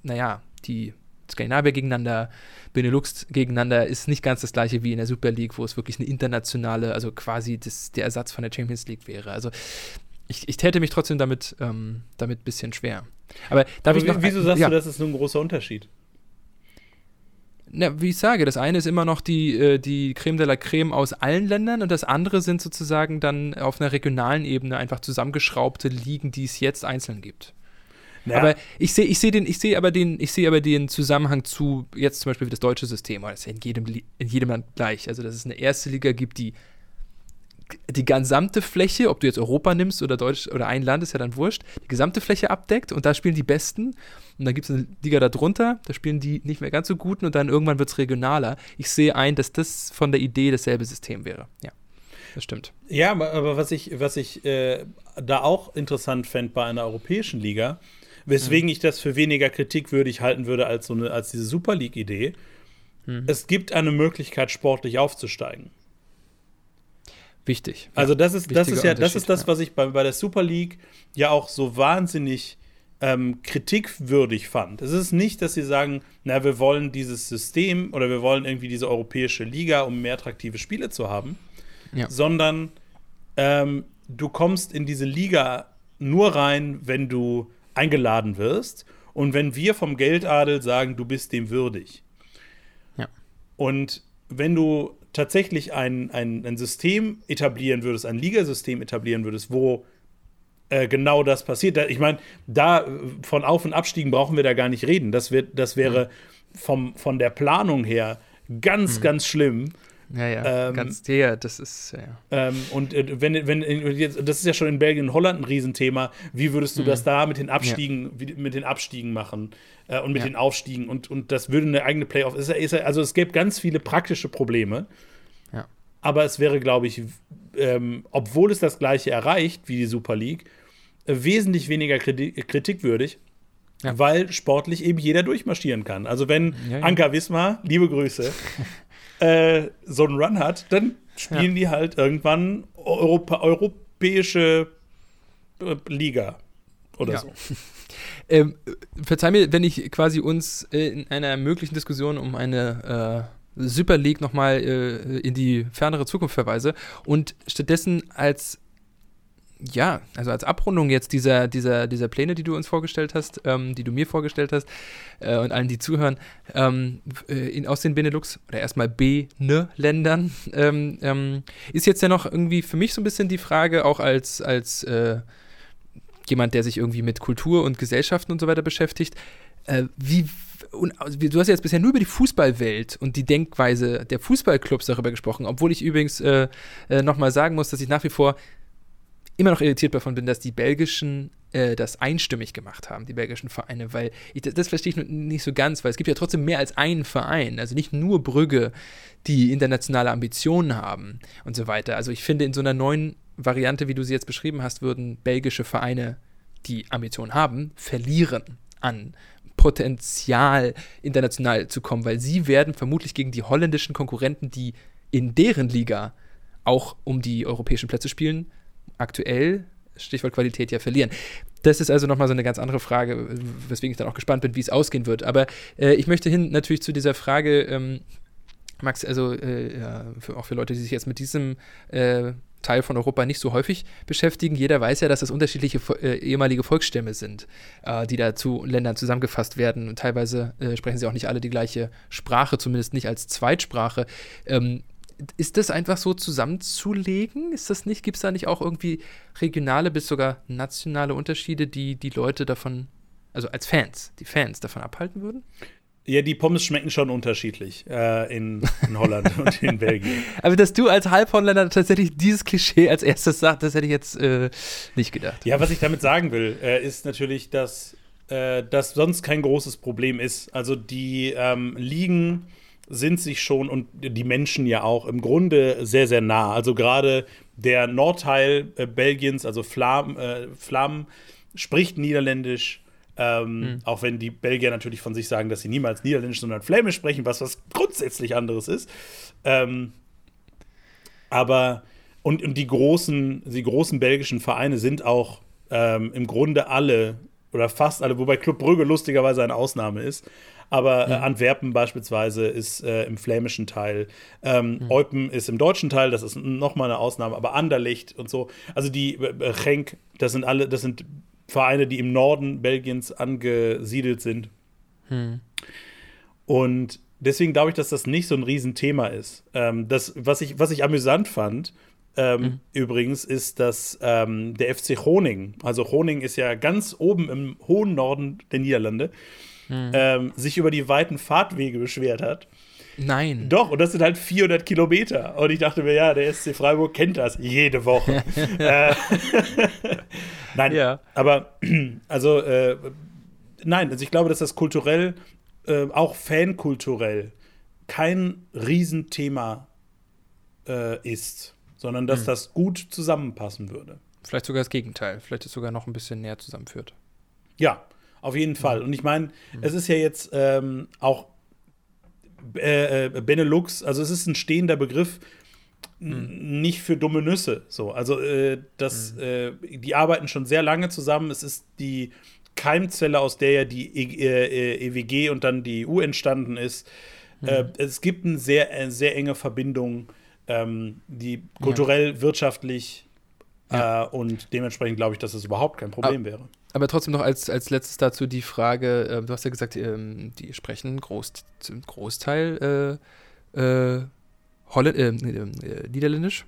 naja, die Skandinavier gegeneinander, Benelux gegeneinander ist nicht ganz das gleiche wie in der Super League, wo es wirklich eine internationale, also quasi das, der Ersatz von der Champions League wäre. Also ich, ich täte mich trotzdem damit ein damit bisschen schwer. Aber darf Aber ich noch. wie- wieso sagst ja, du, das ist nur ein großer Unterschied? Na, wie ich sage, das eine ist immer noch die, äh, die Creme de la Creme aus allen Ländern und das andere sind sozusagen dann auf einer regionalen Ebene einfach zusammengeschraubte Ligen, die es jetzt einzeln gibt. Naja, Aber ich sehe ich seh den, ich sehe aber den, ich sehe aber den Zusammenhang zu jetzt zum Beispiel wie das deutsche System, weil das ist ja in jedem, in jedem Land gleich. Also dass es eine erste Liga gibt, die die gesamte Fläche, ob du jetzt Europa nimmst oder Deutsch oder ein Land, ist ja dann wurscht, die gesamte Fläche abdeckt und da spielen die Besten. Und dann gibt es eine Liga darunter, da spielen die nicht mehr ganz so guten und dann irgendwann wird es regionaler. Ich sehe ein, dass das von der Idee dasselbe System wäre. Ja, das stimmt. Ja, aber was ich, was ich äh, da auch interessant fände bei einer europäischen Liga, weswegen mhm. ich das für weniger kritikwürdig halten würde als, so eine, als diese Super League-Idee, mhm. es gibt eine Möglichkeit, sportlich aufzusteigen. Wichtig. Also das ist, das ist ja, das ist das, was ich bei, bei der Super League ja auch so wahnsinnig ähm, kritikwürdig fand. Es ist nicht, dass sie sagen, na, wir wollen dieses System oder wir wollen irgendwie diese europäische Liga, um mehr attraktive Spiele zu haben, ja. sondern ähm, du kommst in diese Liga nur rein, wenn du eingeladen wirst und wenn wir vom Geldadel sagen, du bist dem würdig. Ja. Und wenn du tatsächlich ein, ein, ein System etablieren würdest, ein Ligasystem etablieren würdest, wo äh, genau das passiert. Ich meine, da von Auf- und Abstiegen brauchen wir da gar nicht reden. Das, wird, das wäre mhm. vom, von der Planung her ganz, mhm. ganz schlimm. Ja, ja, ähm, ganz der, das ist, ja. Ähm, und äh, wenn, wenn, das ist ja schon in Belgien und Holland ein Riesenthema. Wie würdest du mhm. das da mit den Abstiegen, ja. mit den Abstiegen machen äh, und mit ja. den Aufstiegen? Und, und das würde eine eigene Playoff. Ist, ist, also es gäbe ganz viele praktische Probleme. Ja. Aber es wäre, glaube ich, ähm, obwohl es das gleiche erreicht wie die Super League, äh, wesentlich weniger kritikwürdig. Ja. Weil sportlich eben jeder durchmarschieren kann. Also wenn ja, ja. Anka Wismar, liebe Grüße, äh, so einen Run hat, dann spielen ja. die halt irgendwann Europa, europäische äh, Liga oder ja. so. ähm, verzeih mir, wenn ich quasi uns äh, in einer möglichen Diskussion um eine äh, Super League nochmal äh, in die fernere Zukunft verweise und stattdessen als ja, also als Abrundung jetzt dieser, dieser, dieser Pläne, die du uns vorgestellt hast, ähm, die du mir vorgestellt hast äh, und allen, die zuhören, ähm, äh, in, aus den Benelux oder erstmal B-Ne-Ländern, ähm, ähm, ist jetzt ja noch irgendwie für mich so ein bisschen die Frage, auch als, als äh, jemand, der sich irgendwie mit Kultur und Gesellschaften und so weiter beschäftigt, äh, wie und du hast jetzt bisher nur über die Fußballwelt und die Denkweise der Fußballclubs darüber gesprochen, obwohl ich übrigens äh, äh, nochmal sagen muss, dass ich nach wie vor immer noch irritiert davon bin, dass die belgischen äh, das einstimmig gemacht haben, die belgischen Vereine, weil ich, das, das verstehe ich nicht so ganz, weil es gibt ja trotzdem mehr als einen Verein, also nicht nur Brügge, die internationale Ambitionen haben und so weiter. Also ich finde, in so einer neuen Variante, wie du sie jetzt beschrieben hast, würden belgische Vereine, die Ambitionen haben, verlieren an Potenzial international zu kommen, weil sie werden vermutlich gegen die holländischen Konkurrenten, die in deren Liga auch um die europäischen Plätze spielen, aktuell, Stichwort Qualität, ja verlieren. Das ist also nochmal so eine ganz andere Frage, weswegen ich dann auch gespannt bin, wie es ausgehen wird. Aber äh, ich möchte hin natürlich zu dieser Frage, ähm, Max, also äh, ja, für, auch für Leute, die sich jetzt mit diesem äh, Teil von Europa nicht so häufig beschäftigen. Jeder weiß ja, dass das unterschiedliche äh, ehemalige Volksstämme sind, äh, die da zu Ländern zusammengefasst werden. Und teilweise äh, sprechen sie auch nicht alle die gleiche Sprache, zumindest nicht als Zweitsprache. Ähm, ist das einfach so zusammenzulegen? Ist das nicht? Gibt es da nicht auch irgendwie regionale bis sogar nationale Unterschiede, die die Leute davon, also als Fans, die Fans davon abhalten würden? Ja, die Pommes schmecken schon unterschiedlich äh, in, in, Holland und in Belgien. Aber dass du als Halbholländer tatsächlich dieses Klischee als erstes sagst, das hätte ich jetzt äh, nicht gedacht. Ja, was ich damit sagen will, äh, ist natürlich, dass äh, das sonst kein großes Problem ist. Also die ähm, Ligen sind sich schon und die Menschen ja auch im Grunde sehr, sehr nah. Also gerade der Nordteil äh, Belgiens, also Flam, äh, Flam, spricht Niederländisch. Ähm, mhm. Auch wenn die Belgier natürlich von sich sagen, dass sie niemals Niederländisch, sondern Flämisch sprechen, was was grundsätzlich anderes ist. Ähm, aber und, und die großen, die großen belgischen Vereine sind auch ähm, im Grunde alle oder fast alle, wobei Club Brügge lustigerweise eine Ausnahme ist. Aber äh, Antwerpen beispielsweise ist äh, im flämischen Teil. Ähm, mhm. Eupen ist im deutschen Teil, das ist nochmal eine Ausnahme, aber Anderlecht und so. Also die äh, Genk, das sind alle, das sind Vereine, die im Norden Belgiens angesiedelt sind. Mhm. Und deswegen glaube ich, dass das nicht so ein Riesenthema ist. Ähm, das, was ich, was ich amüsant fand, ähm, mhm. übrigens, ist, dass ähm, der FC Groningen, also Groningen ist ja ganz oben im hohen Norden der Niederlande, mhm. ähm, sich über die weiten Fahrtwege beschwert hat. Nein. Doch, und das sind halt 400 Kilometer. Und ich dachte mir, ja, der SC Freiburg kennt das jede Woche. äh, nein, ja. aber also, äh, nein, also ich glaube, dass das kulturell, äh, auch fankulturell, kein Riesenthema äh, ist, sondern dass hm. das gut zusammenpassen würde. Vielleicht sogar das Gegenteil. Vielleicht ist sogar noch ein bisschen näher zusammenführt. Ja, auf jeden Fall. Und ich meine, mhm. es ist ja jetzt ähm, auch äh, äh, Benelux, also es ist ein stehender Begriff, mhm. nicht für dumme Nüsse. So, also äh, das, mhm. äh, die arbeiten schon sehr lange zusammen. Es ist die Keimzelle, aus der ja die e EWG äh, und dann die EU entstanden ist. Äh, mhm. es gibt eine sehr, sehr enge Verbindung, ähm, die kulturell, ja. wirtschaftlich ja. und dementsprechend glaube ich, dass es überhaupt kein Problem aber, wäre. Aber trotzdem noch als, als letztes dazu die Frage, äh, du hast ja gesagt, ähm, die sprechen Groß, zum Großteil äh, äh, Holland, äh, äh, Niederländisch,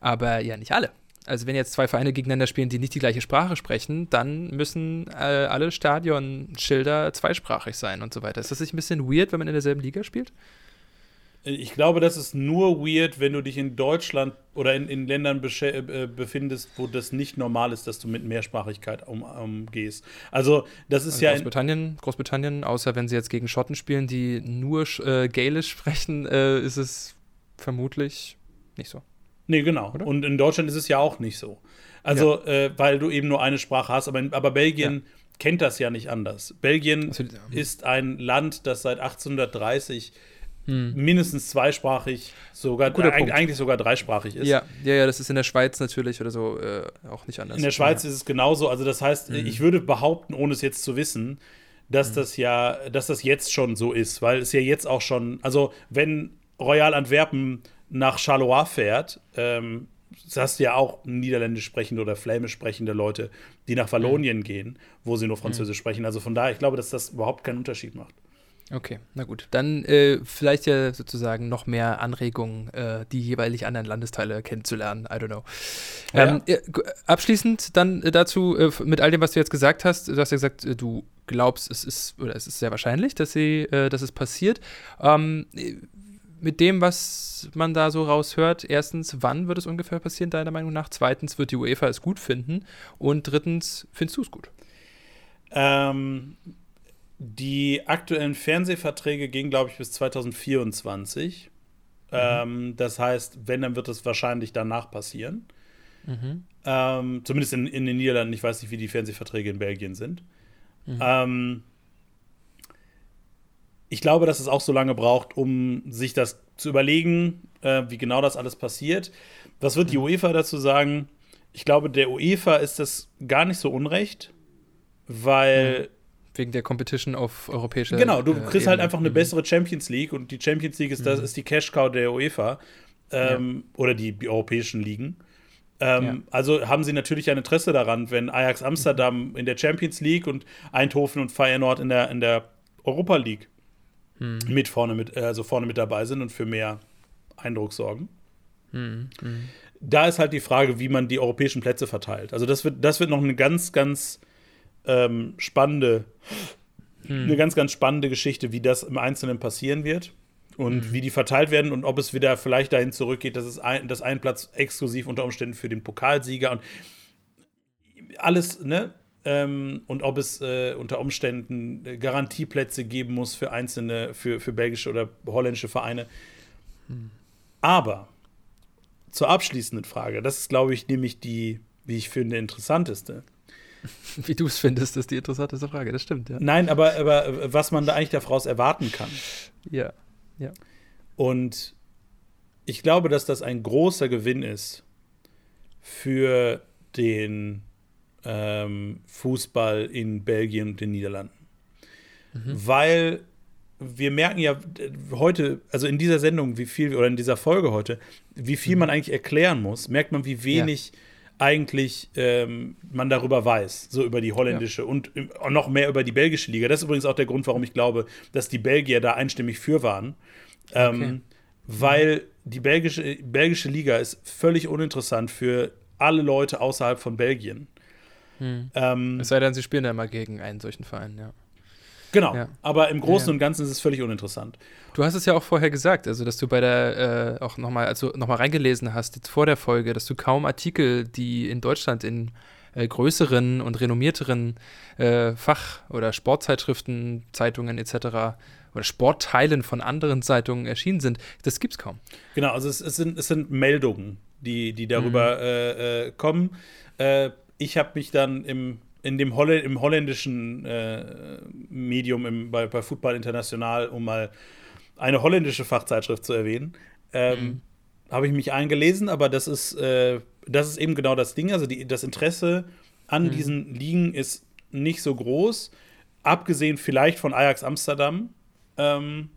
aber ja nicht alle. Also wenn jetzt zwei Vereine gegeneinander spielen, die nicht die gleiche Sprache sprechen, dann müssen äh, alle Stadionschilder zweisprachig sein und so weiter. Ist das nicht ein bisschen weird, wenn man in derselben Liga spielt? Ich glaube, das ist nur weird, wenn du dich in Deutschland oder in, in Ländern äh, befindest, wo das nicht normal ist, dass du mit Mehrsprachigkeit umgehst. Um, also, das ist also ja. Großbritannien, Großbritannien, außer wenn sie jetzt gegen Schotten spielen, die nur äh, Gaelisch sprechen, äh, ist es vermutlich nicht so. Nee, genau. Oder? Und in Deutschland ist es ja auch nicht so. Also, ja. äh, weil du eben nur eine Sprache hast. Aber, aber Belgien. Ja kennt das ja nicht anders. Belgien also, ist ein Land, das seit 1830 hm. mindestens zweisprachig, sogar eig eigentlich sogar dreisprachig ist. Ja, ja, ja, das ist in der Schweiz natürlich oder so äh, auch nicht anders. In der Schweiz ja. ist es genauso. Also das heißt, hm. ich würde behaupten, ohne es jetzt zu wissen, dass hm. das ja, dass das jetzt schon so ist, weil es ja jetzt auch schon, also wenn Royal Antwerpen nach Charleroi fährt, ähm, das hast du ja auch niederländisch sprechende oder flämisch sprechende Leute, die nach Wallonien mhm. gehen, wo sie nur Französisch mhm. sprechen. Also von daher, ich glaube, dass das überhaupt keinen Unterschied macht. Okay, na gut. Dann äh, vielleicht ja sozusagen noch mehr Anregungen, äh, die jeweilig anderen Landesteile kennenzulernen. I don't know. Ähm, ja. abschließend dann äh, dazu, äh, mit all dem, was du jetzt gesagt hast, du hast ja gesagt, äh, du glaubst, es ist, oder es ist sehr wahrscheinlich, dass, sie, äh, dass es passiert. Ähm, mit dem, was man da so raushört, erstens, wann wird es ungefähr passieren, deiner Meinung nach? Zweitens, wird die UEFA es gut finden? Und drittens, findest du es gut? Ähm, die aktuellen Fernsehverträge gehen, glaube ich, bis 2024. Mhm. Ähm, das heißt, wenn, dann wird es wahrscheinlich danach passieren. Mhm. Ähm, zumindest in, in, den Niederlanden. Ich weiß nicht, wie die Fernsehverträge in Belgien sind. Mhm. Ähm, ich glaube, dass es auch so lange braucht, um sich das zu überlegen, äh, wie genau das alles passiert. Was wird die mhm. UEFA dazu sagen? Ich glaube, der UEFA ist das gar nicht so unrecht, weil mhm. Wegen der Competition auf europäischer Genau, du äh, kriegst äh, halt einfach eine mhm. bessere Champions League und die Champions League ist, das, mhm. ist die Cash-Cow der UEFA ähm, ja. oder die, die, europäischen Ligen. Ähm, ja. Also haben sie natürlich ein Interesse daran, wenn Ajax Amsterdam mhm. in der Champions League und Eindhoven und Feyenoord in der, in der Europa League mhm. mit vorne mit, also vorne mit dabei sind und für mehr Eindruck sorgen. Mhm. mhm. Da ist halt die Frage, wie man die europäischen Plätze verteilt. Also das wird, das wird noch eine ganz, ganz ähm, spannende, hm. eine ganz, ganz spannende Geschichte, wie das im Einzelnen passieren wird und hm. wie die verteilt werden und ob es wieder vielleicht dahin zurückgeht, dass es ein, dass ein Platz exklusiv unter Umständen für den Pokalsieger und alles, ne? Ähm, und ob es äh, unter Umständen Garantieplätze geben muss für einzelne, für, für belgische oder holländische Vereine. Hm. Aber zur abschließenden Frage, das ist, glaube ich, nämlich die, wie ich finde, interessanteste. Wie du es findest, ist die interessanteste Frage. Das stimmt, ja. Nein, aber, aber was man da eigentlich daraus erwarten kann. Ja, ja. Und ich glaube, dass das ein großer Gewinn ist für den ähm, Fußball in Belgien und den Niederlanden. Mhm. Weil wir merken ja heute, also in dieser Sendung, wie viel, oder in dieser Folge heute, wie viel mhm. man eigentlich erklären muss, merkt man, wie wenig ja eigentlich ähm, man darüber weiß, so über die holländische ja. und, und, noch mehr über die belgische Liga. Das ist übrigens auch der Grund, warum ich glaube, dass die Belgier da einstimmig für waren. Ähm, okay. Weil die belgische, belgische Liga ist völlig uninteressant für alle Leute außerhalb von Belgien. Hm. Ähm, es sei denn, sie spielen ja immer gegen einen solchen Verein, ja. Genau, ja. aber im Großen ja, und Ganzen ist es völlig uninteressant. Du hast es ja auch vorher gesagt, also dass du bei der äh, auch nochmal, also nochmal reingelesen hast, jetzt vor der Folge, dass du kaum Artikel, die in Deutschland in äh, größeren und renommierteren äh, Fach- oder Sportzeitschriften, Zeitungen etc. oder Sportteilen von anderen Zeitungen erschienen sind, das gibt es kaum. Genau, also es, es, sind, es sind Meldungen, die, die darüber mhm. Äh, äh, kommen. Äh, ich habe mich dann im in dem Holl im holländischen äh, Medium im, bei, bei Football International, um mal eine holländische Fachzeitschrift zu erwähnen, ähm, mhm. habe ich mich eingelesen, aber das ist, äh, das ist eben genau das Ding. Also die, das Interesse an mhm. diesen Ligen ist nicht so groß, abgesehen vielleicht von Ajax Amsterdam. Ähm,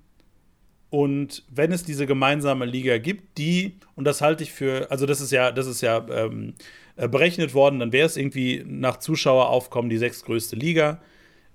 und wenn es diese gemeinsame Liga gibt, die, und das halte ich für, also das ist ja, das ist ja ähm, äh, berechnet worden, dann wäre es irgendwie nach Zuschaueraufkommen die sechstgrößte Liga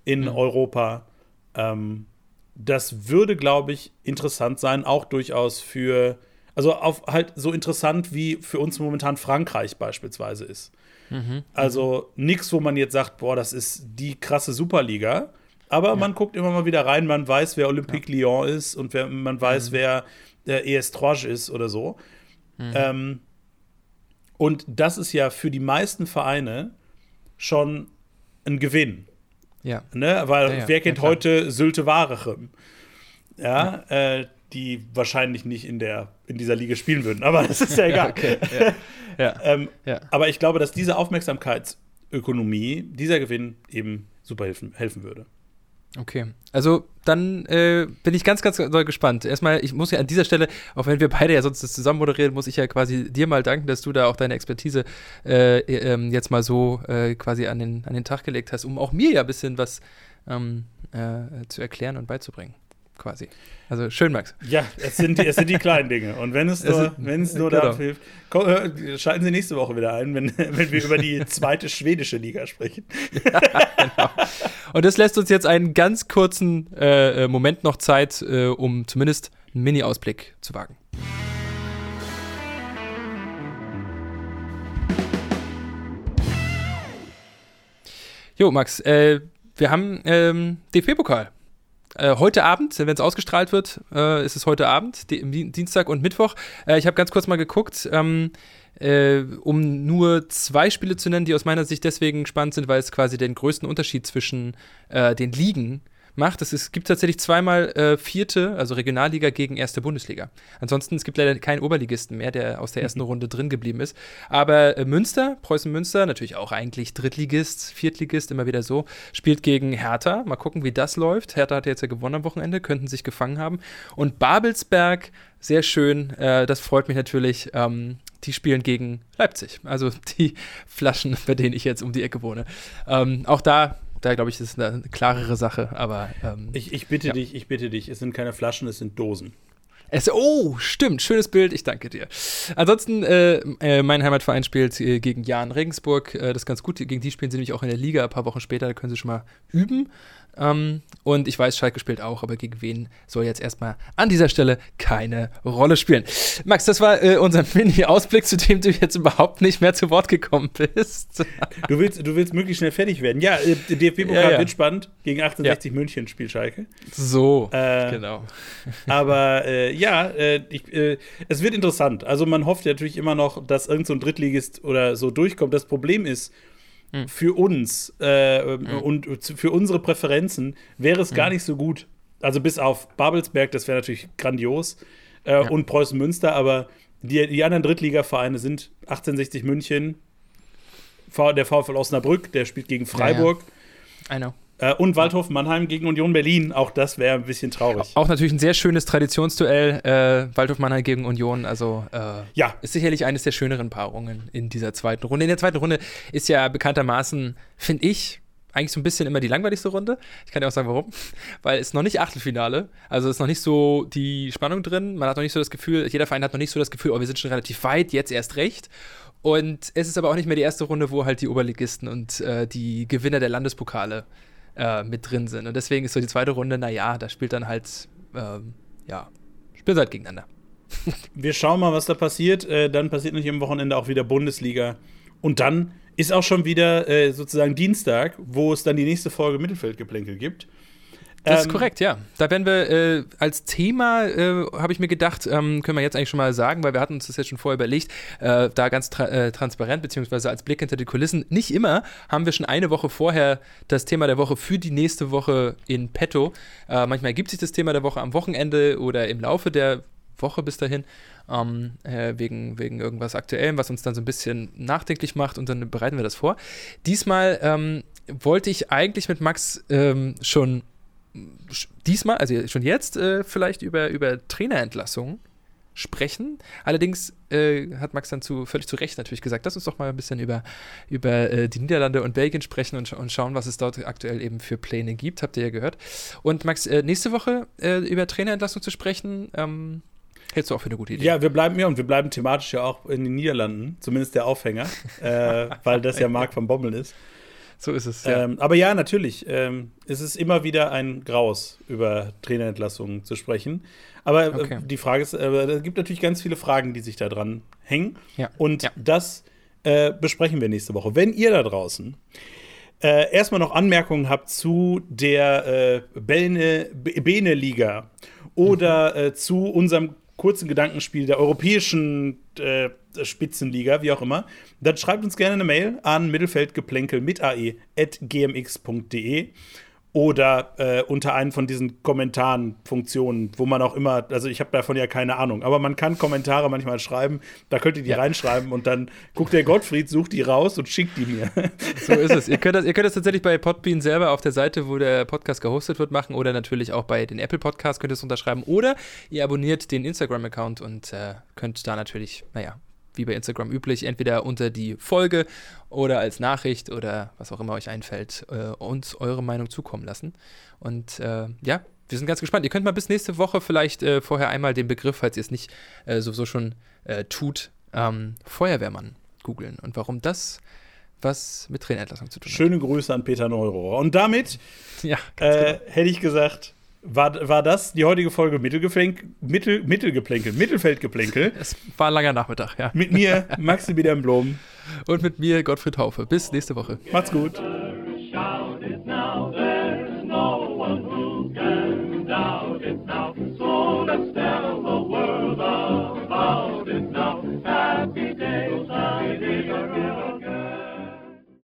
in mhm. Europa. Ähm, das würde, glaube ich, interessant sein, auch durchaus für, also auf halt so interessant wie für uns momentan Frankreich beispielsweise ist. Mhm. Also nichts, wo man jetzt sagt, boah, das ist die krasse Superliga. Aber ja. man guckt immer mal wieder rein, man weiß, wer Olympique ja. Lyon ist und wer, man weiß, mhm. wer der ES Troyes ist oder so. Mhm. Ähm, und das ist ja für die meisten Vereine schon ein Gewinn. Ja. Ne? Weil ja, ja, wer kennt heute Sylte Warechem? Ja, äh, die wahrscheinlich nicht in, der, in dieser Liga spielen würden, aber das ist ja egal. okay. ähm, aber ich glaube, dass diese Aufmerksamkeitsökonomie, dieser Gewinn eben super helfen, helfen würde. Okay, also dann äh, bin ich ganz, ganz doll gespannt. Erstmal, ich muss ja an dieser Stelle, auch wenn wir beide ja sonst das zusammen moderieren, muss ich ja quasi dir mal danken, dass du da auch deine Expertise äh, äh, jetzt mal so äh, quasi an den, an den Tag gelegt hast, um auch mir ja ein bisschen was ähm, äh, zu erklären und beizubringen quasi. Also schön, Max. Ja, es sind die, es sind die kleinen Dinge. Und wenn es nur, wenn es nur genau. dafür hilft, äh, schalten Sie nächste Woche wieder ein, wenn, wenn wir über die zweite schwedische Liga sprechen. Ja, genau. Und das lässt uns jetzt einen ganz kurzen äh, äh, Moment noch Zeit, äh, um zumindest einen Mini-Ausblick zu wagen. Jo, Max, äh, wir haben ähm, DFB-Pokal. Äh, heute Abend, wenn es ausgestrahlt wird, äh, ist es heute Abend, die, Dienstag und Mittwoch. Äh, ich habe ganz kurz mal geguckt, ähm, äh, um nur zwei Spiele zu nennen, die aus meiner Sicht deswegen spannend sind, weil es quasi den größten Unterschied zwischen äh, den Ligen äh, macht. Es, es gibt tatsächlich zweimal äh, vierte, also Regionalliga gegen erste Bundesliga. Ansonsten, es gibt leider keinen Oberligisten mehr, der aus der ersten mhm. Runde drin geblieben ist. Aber äh, Münster, Preußen Münster, natürlich auch eigentlich Drittligist, Viertligist, immer wieder so, spielt gegen Hertha. Mal gucken, wie das läuft. Hertha hat jetzt ja gewonnen am Wochenende, könnten sich gefangen haben. Und Babelsberg, sehr schön, äh, das freut mich natürlich. Ähm, die spielen gegen Leipzig. Also die Flaschen, bei denen ich jetzt um die Ecke wohne. Ähm, auch da da glaube ich, ist eine klarere Sache, aber. Ähm, ich, ich bitte ja. dich, ich bitte dich, es sind keine Flaschen, es sind Dosen. Es, oh, stimmt, schönes Bild, ich danke dir. Ansonsten, äh, äh, mein Heimatverein spielt äh, gegen Jan Regensburg, äh, das ist ganz gut. Gegen die spielen sie nämlich auch in der Liga ein paar Wochen später, da können sie schon mal üben. Ähm, und ich weiß, Schalke spielt auch, aber gegen wen soll jetzt erstmal an dieser Stelle keine Rolle spielen. Max, das war äh, unser Mini-Ausblick, zu dem du jetzt überhaupt nicht mehr zu Wort gekommen bist. du, willst, du willst möglichst schnell fertig werden. Ja, äh, DFB-Pokal ja, ja. wird spannend. Gegen 1860 ja. München spielt Schalke. So, äh, genau. aber äh, ja, äh, ich, äh, es wird interessant. Also man hofft ja natürlich immer noch, dass irgendein so Drittligist oder so durchkommt. Das Problem ist, hm. für uns äh, mhm. und für unsere Präferenzen wäre es mhm. gar nicht so gut. Also bis auf Babelsberg, das wäre natürlich grandios, äh, ja. und Preußen Münster, aber die, die anderen Drittligavereine sind 1860 München, der VfL Osnabrück, der spielt gegen Freiburg. Ja, ja. I know. Äh, und Waldhof Mannheim gegen Union Berlin. Auch das wäre ein bisschen traurig. Auch natürlich ein sehr schönes Traditionsduell. Äh, Waldhof Mannheim gegen Union. Also äh, ja. ist sicherlich eines der schöneren Paarungen in dieser zweiten Runde. In der zweiten Runde ist ja bekanntermaßen, finde ich, eigentlich so ein bisschen immer die langweiligste Runde. Ich kann dir auch sagen, warum. Weil es noch nicht Achtelfinale. Also ist noch nicht so die Spannung drin. Man hat noch nicht so das Gefühl, jeder Verein hat noch nicht so das Gefühl, oh, wir sind schon relativ weit, jetzt erst recht. Und es ist aber auch nicht mehr die erste Runde, wo halt die Oberligisten und äh, die Gewinner der Landespokale äh, mit drin sind. Und deswegen ist so die zweite Runde, naja, da spielt dann halt, ähm, ja, spielt halt gegeneinander. Wir schauen mal, was da passiert. Äh, dann passiert natürlich am Wochenende auch wieder Bundesliga. Und dann ist auch schon wieder äh, sozusagen Dienstag, wo es dann die nächste Folge Mittelfeldgeplänkel gibt. Das ist ähm, korrekt, ja. Da werden wir äh, als Thema, äh, habe ich mir gedacht, ähm, können wir jetzt eigentlich schon mal sagen, weil wir hatten uns das jetzt schon vorher überlegt, äh, da ganz tra äh, transparent, beziehungsweise als Blick hinter die Kulissen. Nicht immer haben wir schon eine Woche vorher das Thema der Woche für die nächste Woche in petto. Äh, manchmal ergibt sich das Thema der Woche am Wochenende oder im Laufe der Woche bis dahin, ähm, äh, wegen, wegen irgendwas Aktuellem, was uns dann so ein bisschen nachdenklich macht und dann bereiten wir das vor. Diesmal ähm, wollte ich eigentlich mit Max ähm, schon diesmal, also schon jetzt, äh, vielleicht über, über Trainerentlassungen sprechen. Allerdings äh, hat Max dann zu, völlig zu Recht natürlich gesagt, lass uns doch mal ein bisschen über, über äh, die Niederlande und Belgien sprechen und, und, schauen, was es dort aktuell eben für Pläne gibt. Habt ihr ja gehört. Und Max, äh, nächste Woche äh, über Trainerentlassung zu sprechen, ähm, hältst du auch für eine gute Idee. Ja, wir bleiben ja und wir bleiben thematisch ja auch in den Niederlanden, zumindest der Aufhänger, äh, weil das ja Marc von Bommel ist. So ist es. Ja. Ähm, aber ja, natürlich. Ähm, es ist immer wieder ein Graus, über Trainerentlassungen zu sprechen. Aber äh, okay. die Frage ist, äh, es gibt natürlich ganz viele Fragen, die sich da dran hängen. Ja. Und ja. das äh, besprechen wir nächste Woche. Wenn ihr da draußen äh, erstmal noch Anmerkungen habt zu der äh, Bene-Liga oder mhm. äh, zu unserem kurzen Gedankenspiel der europäischen äh, Spitzenliga, wie auch immer, dann schreibt uns gerne eine Mail an mittelfeldgeplänkel mit ae at gmx.de oder äh, unter einen von diesen Kommentaren-Funktionen, wo man auch immer, also ich habe davon ja keine Ahnung, aber man kann Kommentare manchmal schreiben, da könnt ihr die ja. reinschreiben und dann guckt der Gottfried, sucht die raus und schickt die mir. So ist es. ihr, könnt das, ihr könnt das tatsächlich bei Podbean selber auf der Seite, wo der Podcast gehostet wird, machen oder natürlich auch bei den Apple Podcasts könnt ihr es unterschreiben oder ihr abonniert den Instagram-Account und äh, könnt da natürlich, naja, wie bei Instagram üblich, entweder unter die Folge oder als Nachricht oder was auch immer euch einfällt, äh, uns eure Meinung zukommen lassen. Und äh, ja, wir sind ganz gespannt. Ihr könnt mal bis nächste Woche vielleicht äh, vorher einmal den Begriff, falls ihr es nicht äh, sowieso schon äh, tut, ähm, Feuerwehrmann googeln und warum das was mit Trainerentlassung zu tun hat. Schöne Grüße an Peter Neurohrer. Und damit ja, äh, genau. hätte ich gesagt, war, war das die heutige Folge Mittelgeplänkel, Mittel, Mittelgeplänkel, Mittelfeldgeplänkel? Es war ein langer Nachmittag, ja. Mit mir, Maximilian Blom. Und mit mir, Gottfried Haufe. Bis nächste Woche. Macht's gut.